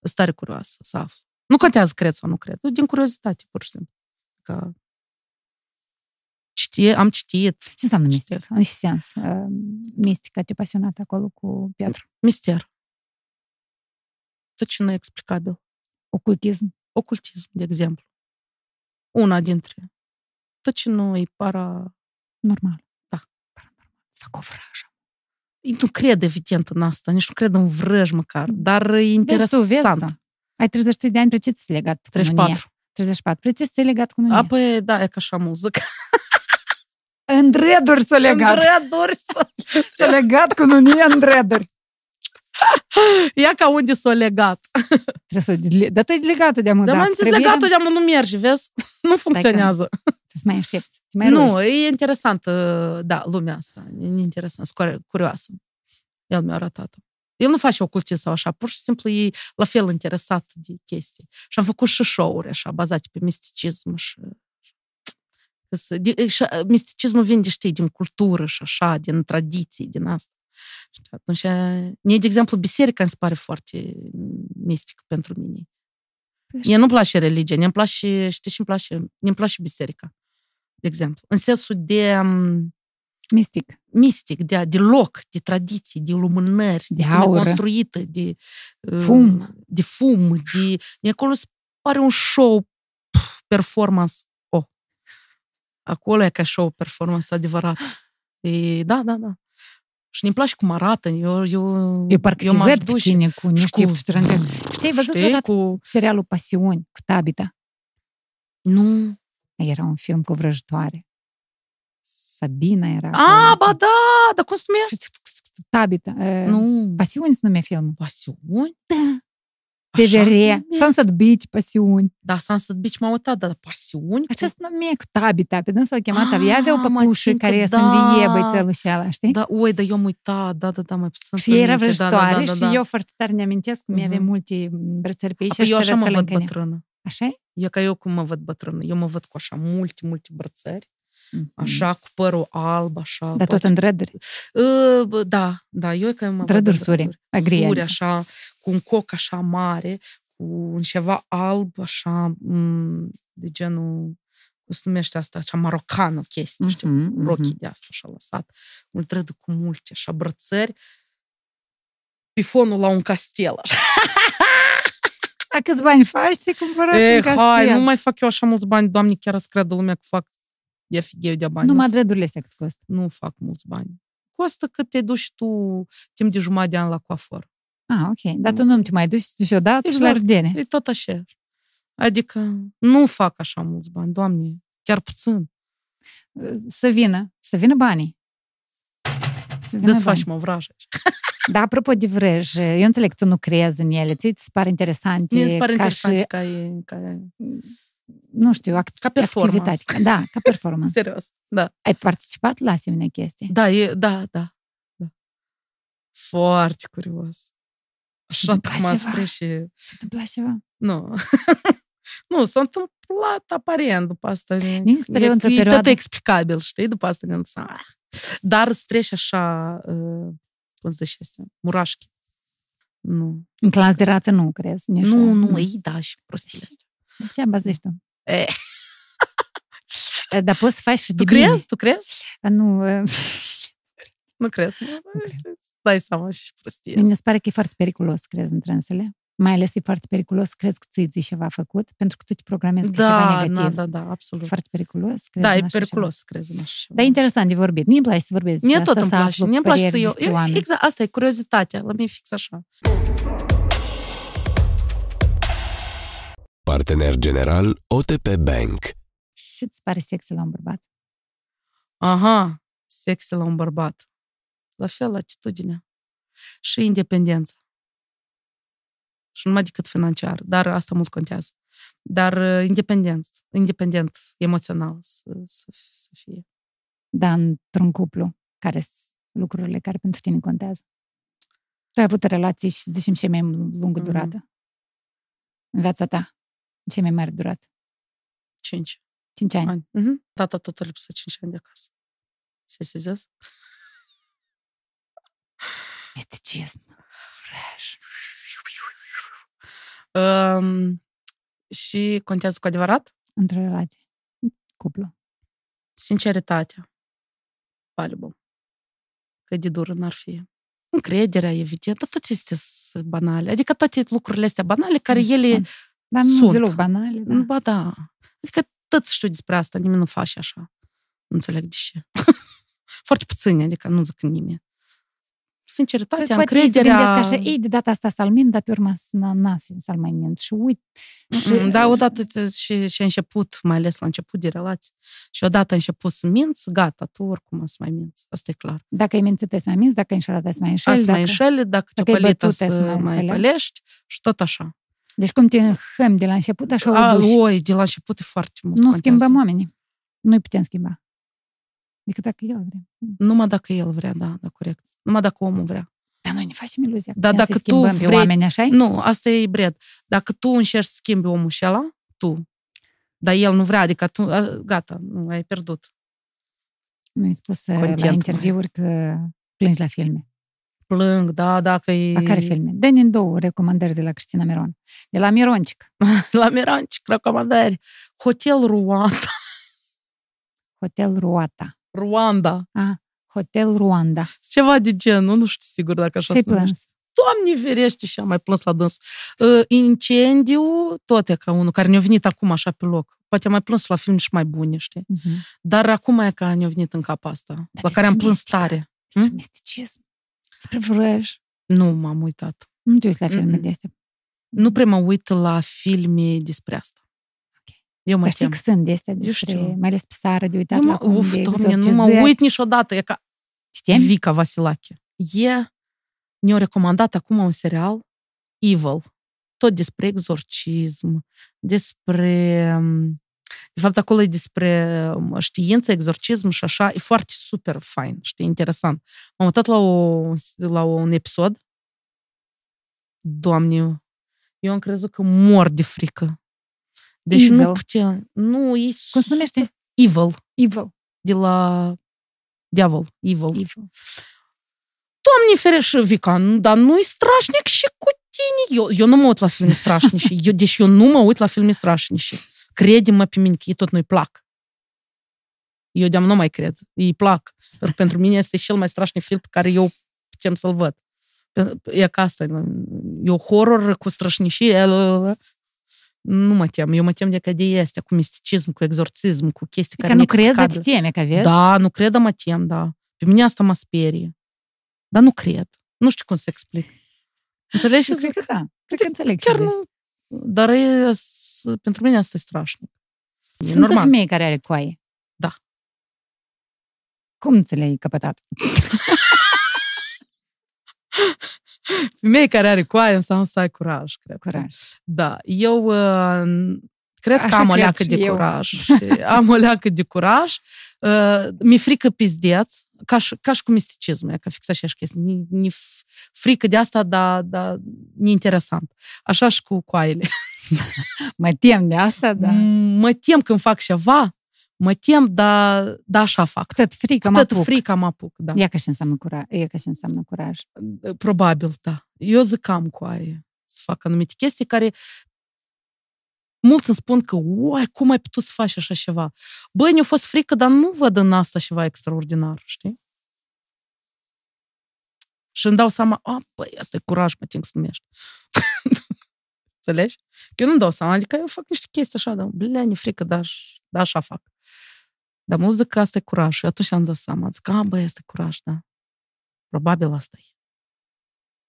Sunt tare curioasă să aflu. Nu contează cred sau nu cred, din curiozitate, pur și simplu. Că știe, am citit. Ce înseamnă mistică? În ce sens? Uh, mistica te pasionat acolo cu Piotr? Mister. Tot ce nu e explicabil. Ocultism? Ocultism, de exemplu. Una dintre. Tot ce nu e para... Normal. Da. Paranormal. Îți fac o vrajă. Nu cred, evident, în asta. Nici nu cred în vrăj măcar. Dar e interesant. Vezi tu, vezi tu. Ai 33 de ani, pe ce ți legat 34. 34. Pe ce ți legat cu A, păi, da, e ca așa muzică. În dreduri s-a legat. În dreduri s-a legat cu nunie în dreduri. Ia ca unde s-a legat. Trebuie să dezle... Dar tu ai dezlegat-o de-amă Dar m-am dezlegat-o de-amă, nu merge, vezi? Nu funcționează. Să mai aștepți. Mai nu, roști. e interesant, da, lumea asta. E interesant, curioasă. El mi-a arătat-o. El nu face ocultism sau așa, pur și simplu e la fel interesat de chestii. Și am făcut și show-uri așa, bazate pe misticism și misticismul vine, de, știi, din cultură și așa, din tradiții, din asta. Și atunci, mie, de exemplu, biserica îmi se pare foarte mistică pentru mine. Păi mie nu-mi place religia, mi-mi place, știi ce îmi place? Mi-mi place biserica, de exemplu. În sensul de... Mistic. Mistic, de, de loc, de tradiții, de lumânări, de, de aură. construită, de fum. De fum, de... de acolo se pare un show, performance Acolo e ca show performance adevărat. E, da, da, da. Și ne place cum arată. Eu, eu, eu parcă eu te văd pe tine cu niște cu... Știi, văzut știi, cu... serialul Pasiuni cu Tabita? Nu. Era un film cu vrăjitoare. Sabina era. Ah, ba da! Dar cum se numea? Tabita. Nu. Pasiuni se numea filmul. Pasiuni? Da. TVR, Sunset Beach, pasiuni. Da, Sunset Beach m-am uitat, dar pasiuni? Așa se numea cu tabita, pe dânsul a chemat avea, avea o păpușă care să învie băițelul și ăla, știi? Da, ui, dar eu am uitat, da, da, da, mai puțin Și era vrăjitoare și eu foarte tare ne amintesc cum avea multe brățări pe ei și Eu așa mă văd bătrână. Așa E ca eu cum mă văd bătrână. Eu mă văd cu așa multe, multe brățări. Așa, cu părul alb, așa. Dar tot în dreduri? Da, da, eu e că mă Dreduri suri, agrie. Suri, așa, cu un coc așa mare, cu un ceva alb, așa, de genul, cum se numește asta, așa, marocană chestie, uh-huh, știi, uh-huh. rochii de asta, așa, lăsat. Un dred cu multe, așa, brățări, pe fonul la un castel, așa. A câți bani faci să cumpără e, un castel? hai, nu mai fac eu așa mulți bani, doamne, chiar să credă lumea că fac de figheu de bani. Numai dredurile astea cât costă? Nu fac mulți bani. Costă cât te duci tu timp de jumătate de an la coafor. Ah, ok. Dar tu nu te mai duci niciodată exact. la ardene. E tot așa. Adică nu fac așa mulți bani, doamne, chiar puțin. Să vină, să vină banii. Să vină Dă-ți faci mă vrajă. [LAUGHS] Da, apropo de vrej, eu înțeleg, tu nu crezi în ele, ți se pare interesante. Mi se pare interesant și... ca, e, ca nu știu, act- ca performance. activitate. Da, ca performance. [LAUGHS] Serios, da. Ai participat la asemenea chestii? Da, e, da, da, da. Foarte curios. Așa m-a și... S-a întâmplat ceva? Nu. [LAUGHS] nu, s-a întâmplat aparent după asta. Mi se pare într-o perioadă... tot explicabil, știi? După asta ne ah. Dar streși așa, uh, cum se zice astea, murașchi. Nu. În clas de rață nu crezi? Nu, nu, ei da și prostii astea. De ce bazești tu? E. Dar poți să faci și tu crezi? Tu crezi? Nu. Nu crezi? Nu, dai seama și prostie. Mie se pare că e foarte periculos să crezi în transele. Mai ales e foarte periculos să crezi că ți ceva făcut, pentru că tu te programezi da, ceva negativ. Da, da, da, absolut. Foarte periculos. Da, e periculos să crezi în așa ceva. Dar e interesant de vorbit. Mie îmi place să vorbesc Mie tot îmi place. Mie îmi place să eu... Exact, asta e curiozitatea. La mine fix așa. Partener general OTP Bank. Și îți pare sexy la un bărbat? Aha, sexy la un bărbat. La fel, atitudinea. Și independența. Și numai decât financiar, dar asta mult contează. Dar uh, independent, independent emoțional să, să, să fie. Da, într-un cuplu, care sunt lucrurile care pentru tine contează? Tu ai avut relații și, zicem, ce mai lungă mm-hmm. durată în viața ta? Ce mai mare durată? Cinci. Cinci ani. ani. Mm-hmm. Tata tot lipsă cinci ani de acasă. Se sezez? Misticism. Fresh. Um, și contează cu adevărat? Într-o relație. Cuplu. Sinceritatea. Palibă. Că de dură n-ar fi. Încrederea, evident, dar toate astea banale. Adică toate lucrurile astea banale care nu ele Dar nu sunt deloc banale. Da. Ba da. Adică tot știu despre asta, nimeni nu face așa. Nu înțeleg de ce. [LAUGHS] Foarte puțini, adică nu zic nimeni sinceritatea, păi, încrederea... Poate așa, ei, de data asta să-l mint, dar pe urmă să-l mai mint. Și uit. Și... Da, odată și, și a început, mai ales la început de relații, și odată a început să minți, gata, tu oricum să mai minți. Asta e clar. Dacă ai mințit, să mai minți, dacă ai înșelat, să mai înșeli. Să mai înșeli, dacă te pălită să mai pălești și tot așa. Deci cum te hăm de la început, așa a, o duci. Oi, de la început e foarte mult. Nu contează. schimbăm oamenii. Nu-i putem schimba. Decât dacă el vrea. Numai dacă el vrea, da, da, corect. Numai dacă omul vrea. Dar noi ne facem iluzia da, dacă tu vrei, pe oameni, așa Nu, asta e bred. Dacă tu încerci să schimbi omul și ăla, tu, dar el nu vrea, adică tu, gata, nu, ai pierdut. Nu-i spus uh, Content, la interviuri că plângi la filme. Plâng, da, dacă e... La care filme? dă în două recomandări de la Cristina Miron. De la Mironcic. [LAUGHS] la Mironcic, recomandări. Hotel Ruanda. Hotel Ruata. Ruanda. Ah, Hotel Ruanda. Ceva de genul, nu știu sigur dacă așa se plâns? Doamne ferește și am mai plâns la dânsul. Uh, incendiu, tot e ca unul care ne-a venit acum așa pe loc. Poate mai plâns la film și mai bune, știi? Uh-huh. Dar acum e ca ne-a venit în cap asta, Dar la care am plâns tare. Despre hm? misticism. Despre vrăj. Nu m-am uitat. Nu te uiți la filme mm-hmm. de astea? Nu prea mă uit la filme despre asta. Eu mă Dar știi că sunt de astea despre, mai ales pe sară, de uitat la cum uf, de doamne, nu mă uit niciodată. E ca Știi? Vica Vasilache. E, ne-a recomandat acum un serial, Evil, tot despre exorcism, despre... De fapt, acolo e despre știință, exorcism și așa. E foarte super fain, știi, interesant. M-am uitat la, o, la un episod. Doamne, eu am crezut că mor de frică. Deci Evil. nu putea... Nu, e... Cum se numește? Evil. Evil. De la Diavol, evil. evil. Doamne ferește, Vica, dar nu-i strașnic și cu tine. Eu, eu nu mă uit la filme strașnice. Eu, deci eu nu mă uit la filme strașnice. Crede-mă pe mine că ei tot nu-i plac. Eu de nu mai cred. Îi plac. Pentru, pentru mine este cel mai strașnic film pe care eu putem să-l văd. E ca asta. E o horror cu strășnicie nu mă tem. Eu mă tem de că de este, cu misticism, cu exorcism, cu chestii care nu crezi, dar te teme, că vezi? Da, nu cred, dar mă tem, da. Pe mine asta mă sperie. Dar nu cred. Nu știu cum să explic. Înțelegi? Cred că da. Cred că înțeleg Chiar nu. Dar e, pentru mine asta e strașnic. E Sunt normal. o femeie care are coaie. Da. Cum ți le-ai căpătat? [LAUGHS] Femei care are coaie înseamnă să ai curaj, cred. Curaj. Da. Eu uh, cred Așa că am o leacă de eu. curaj. [LAUGHS] Știi? Am o leacă de curaj. Uh, mi-e frică pizdeț, ca și, ca și cu misticismul, ca fix așa chestii. Ni, ni frică de asta, dar da, interesant. Așa și cu coaiele. [LAUGHS] mă tem de asta, da. Mă tem când fac ceva, mă tem, dar, da, așa fac. Tot frică mă apuc. frică mă apuc, da. E ca și înseamnă curaj. E ca și înseamnă curaj. Probabil, da. Eu zic am cu aia să fac anumite chestii care mulți îmi spun că, uai, cum ai putut să faci așa ceva? Băi, ne-a fost frică, dar nu văd în asta ceva extraordinar, știi? Și îmi dau seama, a, băi, asta e curaj, mă ting să numești. [LAUGHS] Înțelegi? Eu nu-mi dau seama, adică eu fac niște chestii așa, dar, blea, ne frică, dar, da, așa fac. Dar mulți zic că asta e curaj. Și atunci am dat seama, zic, a, băi, asta e curaj, da. Probabil asta e.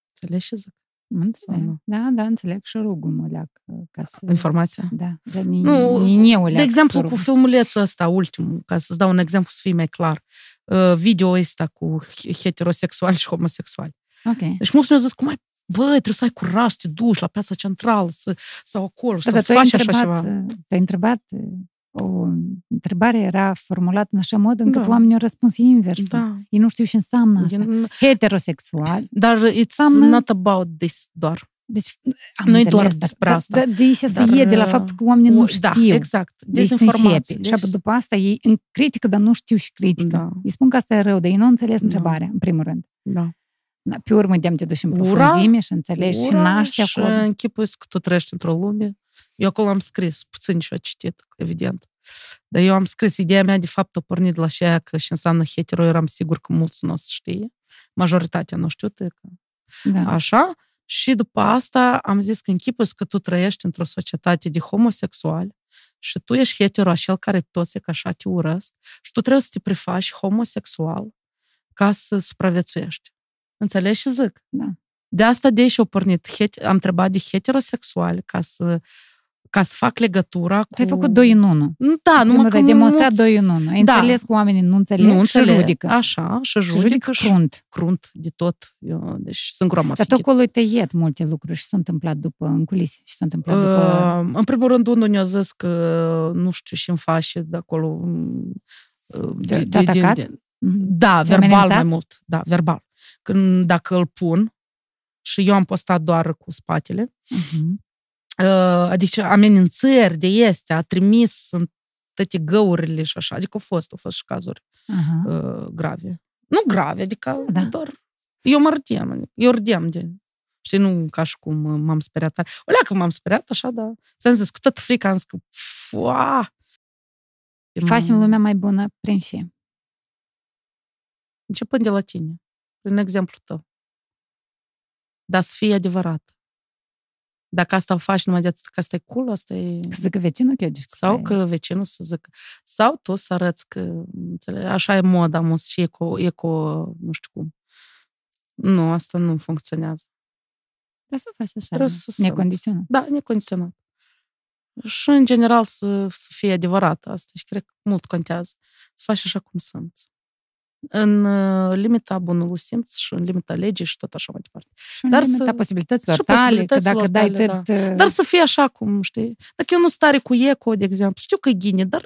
Înțelegi ce zic? Înțeleg. Da, da, înțeleg și rugul mă leac ca să... Informația? Da, dar ni, nu, ni de exemplu, cu filmulețul ăsta, ultimul, ca să-ți dau un exemplu să fie mai clar, uh, video ăsta cu heterosexuali și homosexuali. Ok. Deci mulți mi-au zis, cum ai bă, trebuie să ai curaj să te duci la piața centrală să, sau acolo, da, să faci așa ceva. Te-ai întrebat o întrebare era formulată în așa mod încât da. oamenii au răspuns invers. Da. Ei nu știu ce înseamnă asta. E... Heterosexual. Dar it's înseamnă... not about this doar. Deci, nu e doar despre asta. Da, de aici să e de la faptul că oamenii nu da, știu. exact. Dezinformație. Deci... Și după asta ei în critică, dar nu știu și critică. Da. Îi spun că asta e rău, dar ei nu înțeles da. întrebarea, în primul rând. Da. Pe urmă, de te duci în profunzime și înțelegi și naști acolo. Și închipui că tu trăiești într-o lume. Eu acolo am scris, puțin și-o citit, evident. Dar eu am scris, ideea mea de fapt a pornit de la așa că și înseamnă hetero, eram sigur că mulți nu o să știe. Majoritatea nu știu că da. așa. Și după asta am zis că închipuți că tu trăiești într-o societate de homosexuali și tu ești hetero, așa care toți că așa te urăsc și tu trebuie să te prefaci homosexual ca să supraviețuiești. Înțelegi ce zic? Da. De asta de aici au pornit. Am întrebat de heterosexuali ca să ca să fac legătura cu... Tu ai făcut doi în unu. Da, nu că... Ai demonstrat doi în unu. Ai da. înțeles că oamenii nu înțeleg nu înțeleg. și judică. Așa, și judică. Și judică și crunt. Crunt de tot. Eu, deci sunt groma Dar tot acolo te iet multe lucruri și s-a întâmplat după, în culise, și s-a întâmplat uh, după... În primul rând, unul ne-a zis că nu știu și-mi face de acolo... Uh, de, de, de, de, de, da, verbal mai mult. Da, verbal. Când dacă îl pun și eu am postat doar cu spatele, uh-huh. adică amenințări de este, a trimis în toate găurile și așa, adică au fost, au fost și cazuri uh-huh. grave. Nu grave, adică da. doar... Eu mă râdeam, eu râdeam de... Știi, nu ca și cum m-am speriat tare. O leacă m-am speriat, așa, da. Ți-am zis, cu tot frica, am zis că... Fua! Facem lumea mai bună prin ce? Începând de la tine, prin exemplu tău. Dar să fie adevărat. Dacă asta o faci numai de atât că asta e cool, asta e... Să zică vecinul că Sau că vecinul să zică. Sau tu să arăți că, înțeleg, așa e moda, mus și eco, eco, nu știu cum. Nu, asta nu funcționează. Dar să faci așa, Trebuie să necondiționat. Da, necondiționat. Și, în general, să, să fie adevărat asta și cred că mult contează. Să faci așa cum simți în uh, limita bunului simț și în limita legii și tot așa mai departe. Și în Dar limita să, posibilităților și tale, posibilităților că dacă tale, dai tot... Da. Uh, dar să fie așa cum, știi? Dacă eu nu stare cu eco, de exemplu, știu că e ghine, dar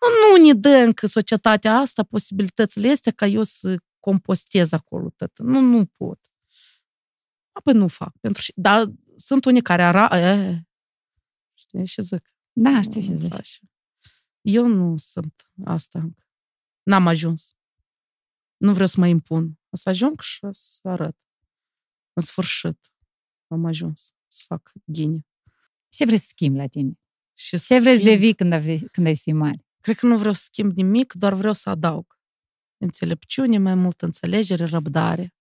nu, nu ne dă încă societatea asta posibilitățile astea ca eu să compostez acolo tot. Nu, nu pot. Apoi nu fac. Pentru... Dar sunt unii care ara... E, știi ce zic? Da, știu ce zici. Eu nu sunt asta încă. N-am ajuns. Nu vreau să mă impun. O să ajung și să arăt. În sfârșit am ajuns să fac ghine. Ce vrei să schimbi la tine? Și Ce vrei să devii când, ai, când ai fi mare? Cred că nu vreau să schimb nimic, doar vreau să adaug. Înțelepciune, mai multă înțelegere, răbdare.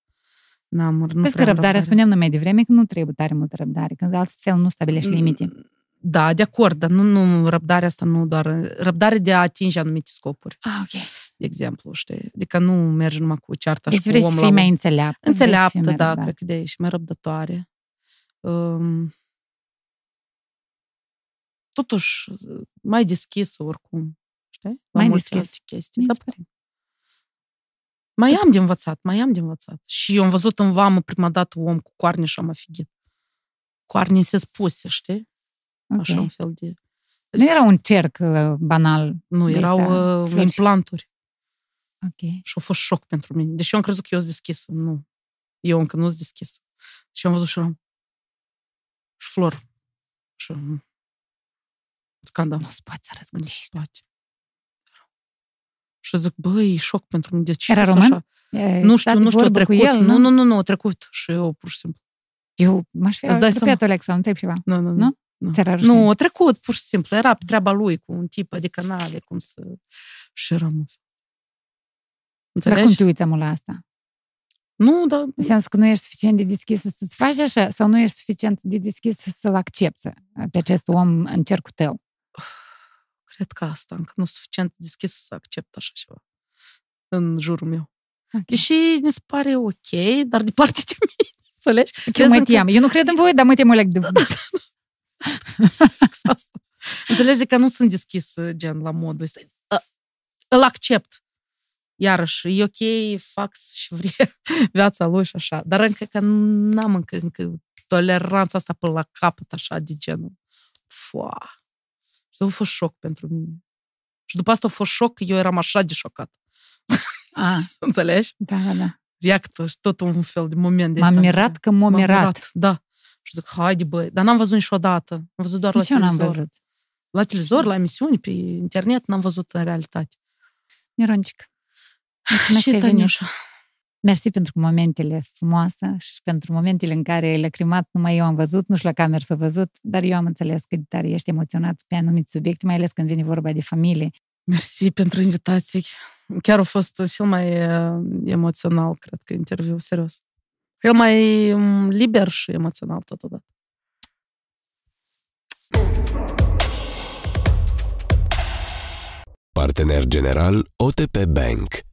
N-am, nu Vezi că răbdare, răbdare, spuneam noi mai devreme că nu trebuie tare multă răbdare, că altfel nu stabilești limite. Da, de acord, dar nu, nu răbdarea asta nu doar... Răbdare de a atinge anumite scopuri. Ah, ok. De exemplu, știi? Adică nu mergi numai cu cearta deci și vrei cu om să fii mai înțeleaptă. Înțeleaptă, da, răbdare. cred că de și mai răbdătoare. Um, totuși, mai deschisă oricum. Știi? La mai deschis. chestii. Da, mai am de învățat, mai am de învățat. Și eu am văzut în vamă prima dată om cu coarne și am afigit. Coarne se spuse, știi? Okay. Așa un fel de... Nu era un cerc uh, banal. Nu, erau uh, implanturi. Ok. Și a fost șoc pentru mine. Deși eu am crezut că eu sunt deschisă. Nu. Eu încă nu sunt deschisă. Și am văzut și eram și flor. Și scandal. Nu poți să răzgândești. Nu Și zic, băi, e șoc pentru mine. De ce Era român? Așa? Nu știu, nu știu, a trecut. El, nu, nu, nu, nu, a trecut. Și eu, pur și simplu. Eu m-aș fi apropiat, Alexa, întreb ceva. Nu, nu, nu. Nu, nu, a trecut, pur și simplu. Era pe treaba lui cu un tip, adică n-avea cum să... Și eram... Înțelegi? Dar cum te uiți la asta? Nu, dar... În sensul că nu ești suficient de deschis să-ți faci așa sau nu ești suficient de deschis să-l accepti pe acest om în cercul tău? [SIGHS] Cred că asta, încă nu suficient de deschis să accept așa ceva în jurul meu. Okay. Deși ne se pare ok, dar de parte de mine, [LAUGHS] înțelegi? Eu mă team. Eu nu cred în voi, dar mă tem leg de... asta. Înțelegi că nu sunt deschis gen la modul ăsta. Îl accept iarăși, e ok, fac și vrea [LAUGHS] viața lui și așa. Dar încă că n-am încă, încă toleranța asta până la capăt, așa, de genul. Fua. Și a fost șoc pentru mine. Și după asta a fost șoc că eu eram așa de șocat. A. [LAUGHS] Înțelegi? Da, da, da. Reactă și tot un fel de moment de M-am mirat că m-am mirat. mirat. Da. Și zic, haide băi, dar n-am văzut niciodată. Am văzut doar Nici la televizor. N-am văzut. La televizor, la emisiuni, pe internet, n-am văzut în realitate. Mironcic. Mulțumesc și Tăniușa. Mersi pentru momentele frumoase și pentru momentele în care ai lacrimat, numai eu am văzut, nu știu la cameră s-a văzut, dar eu am înțeles că de tare ești emoționat pe anumite subiecte, mai ales când vine vorba de familie. Mersi pentru invitații. Chiar a fost cel mai uh, emoțional, cred că, interviu, serios. Cel mai um, liber și emoțional totodată. Partener general OTP Bank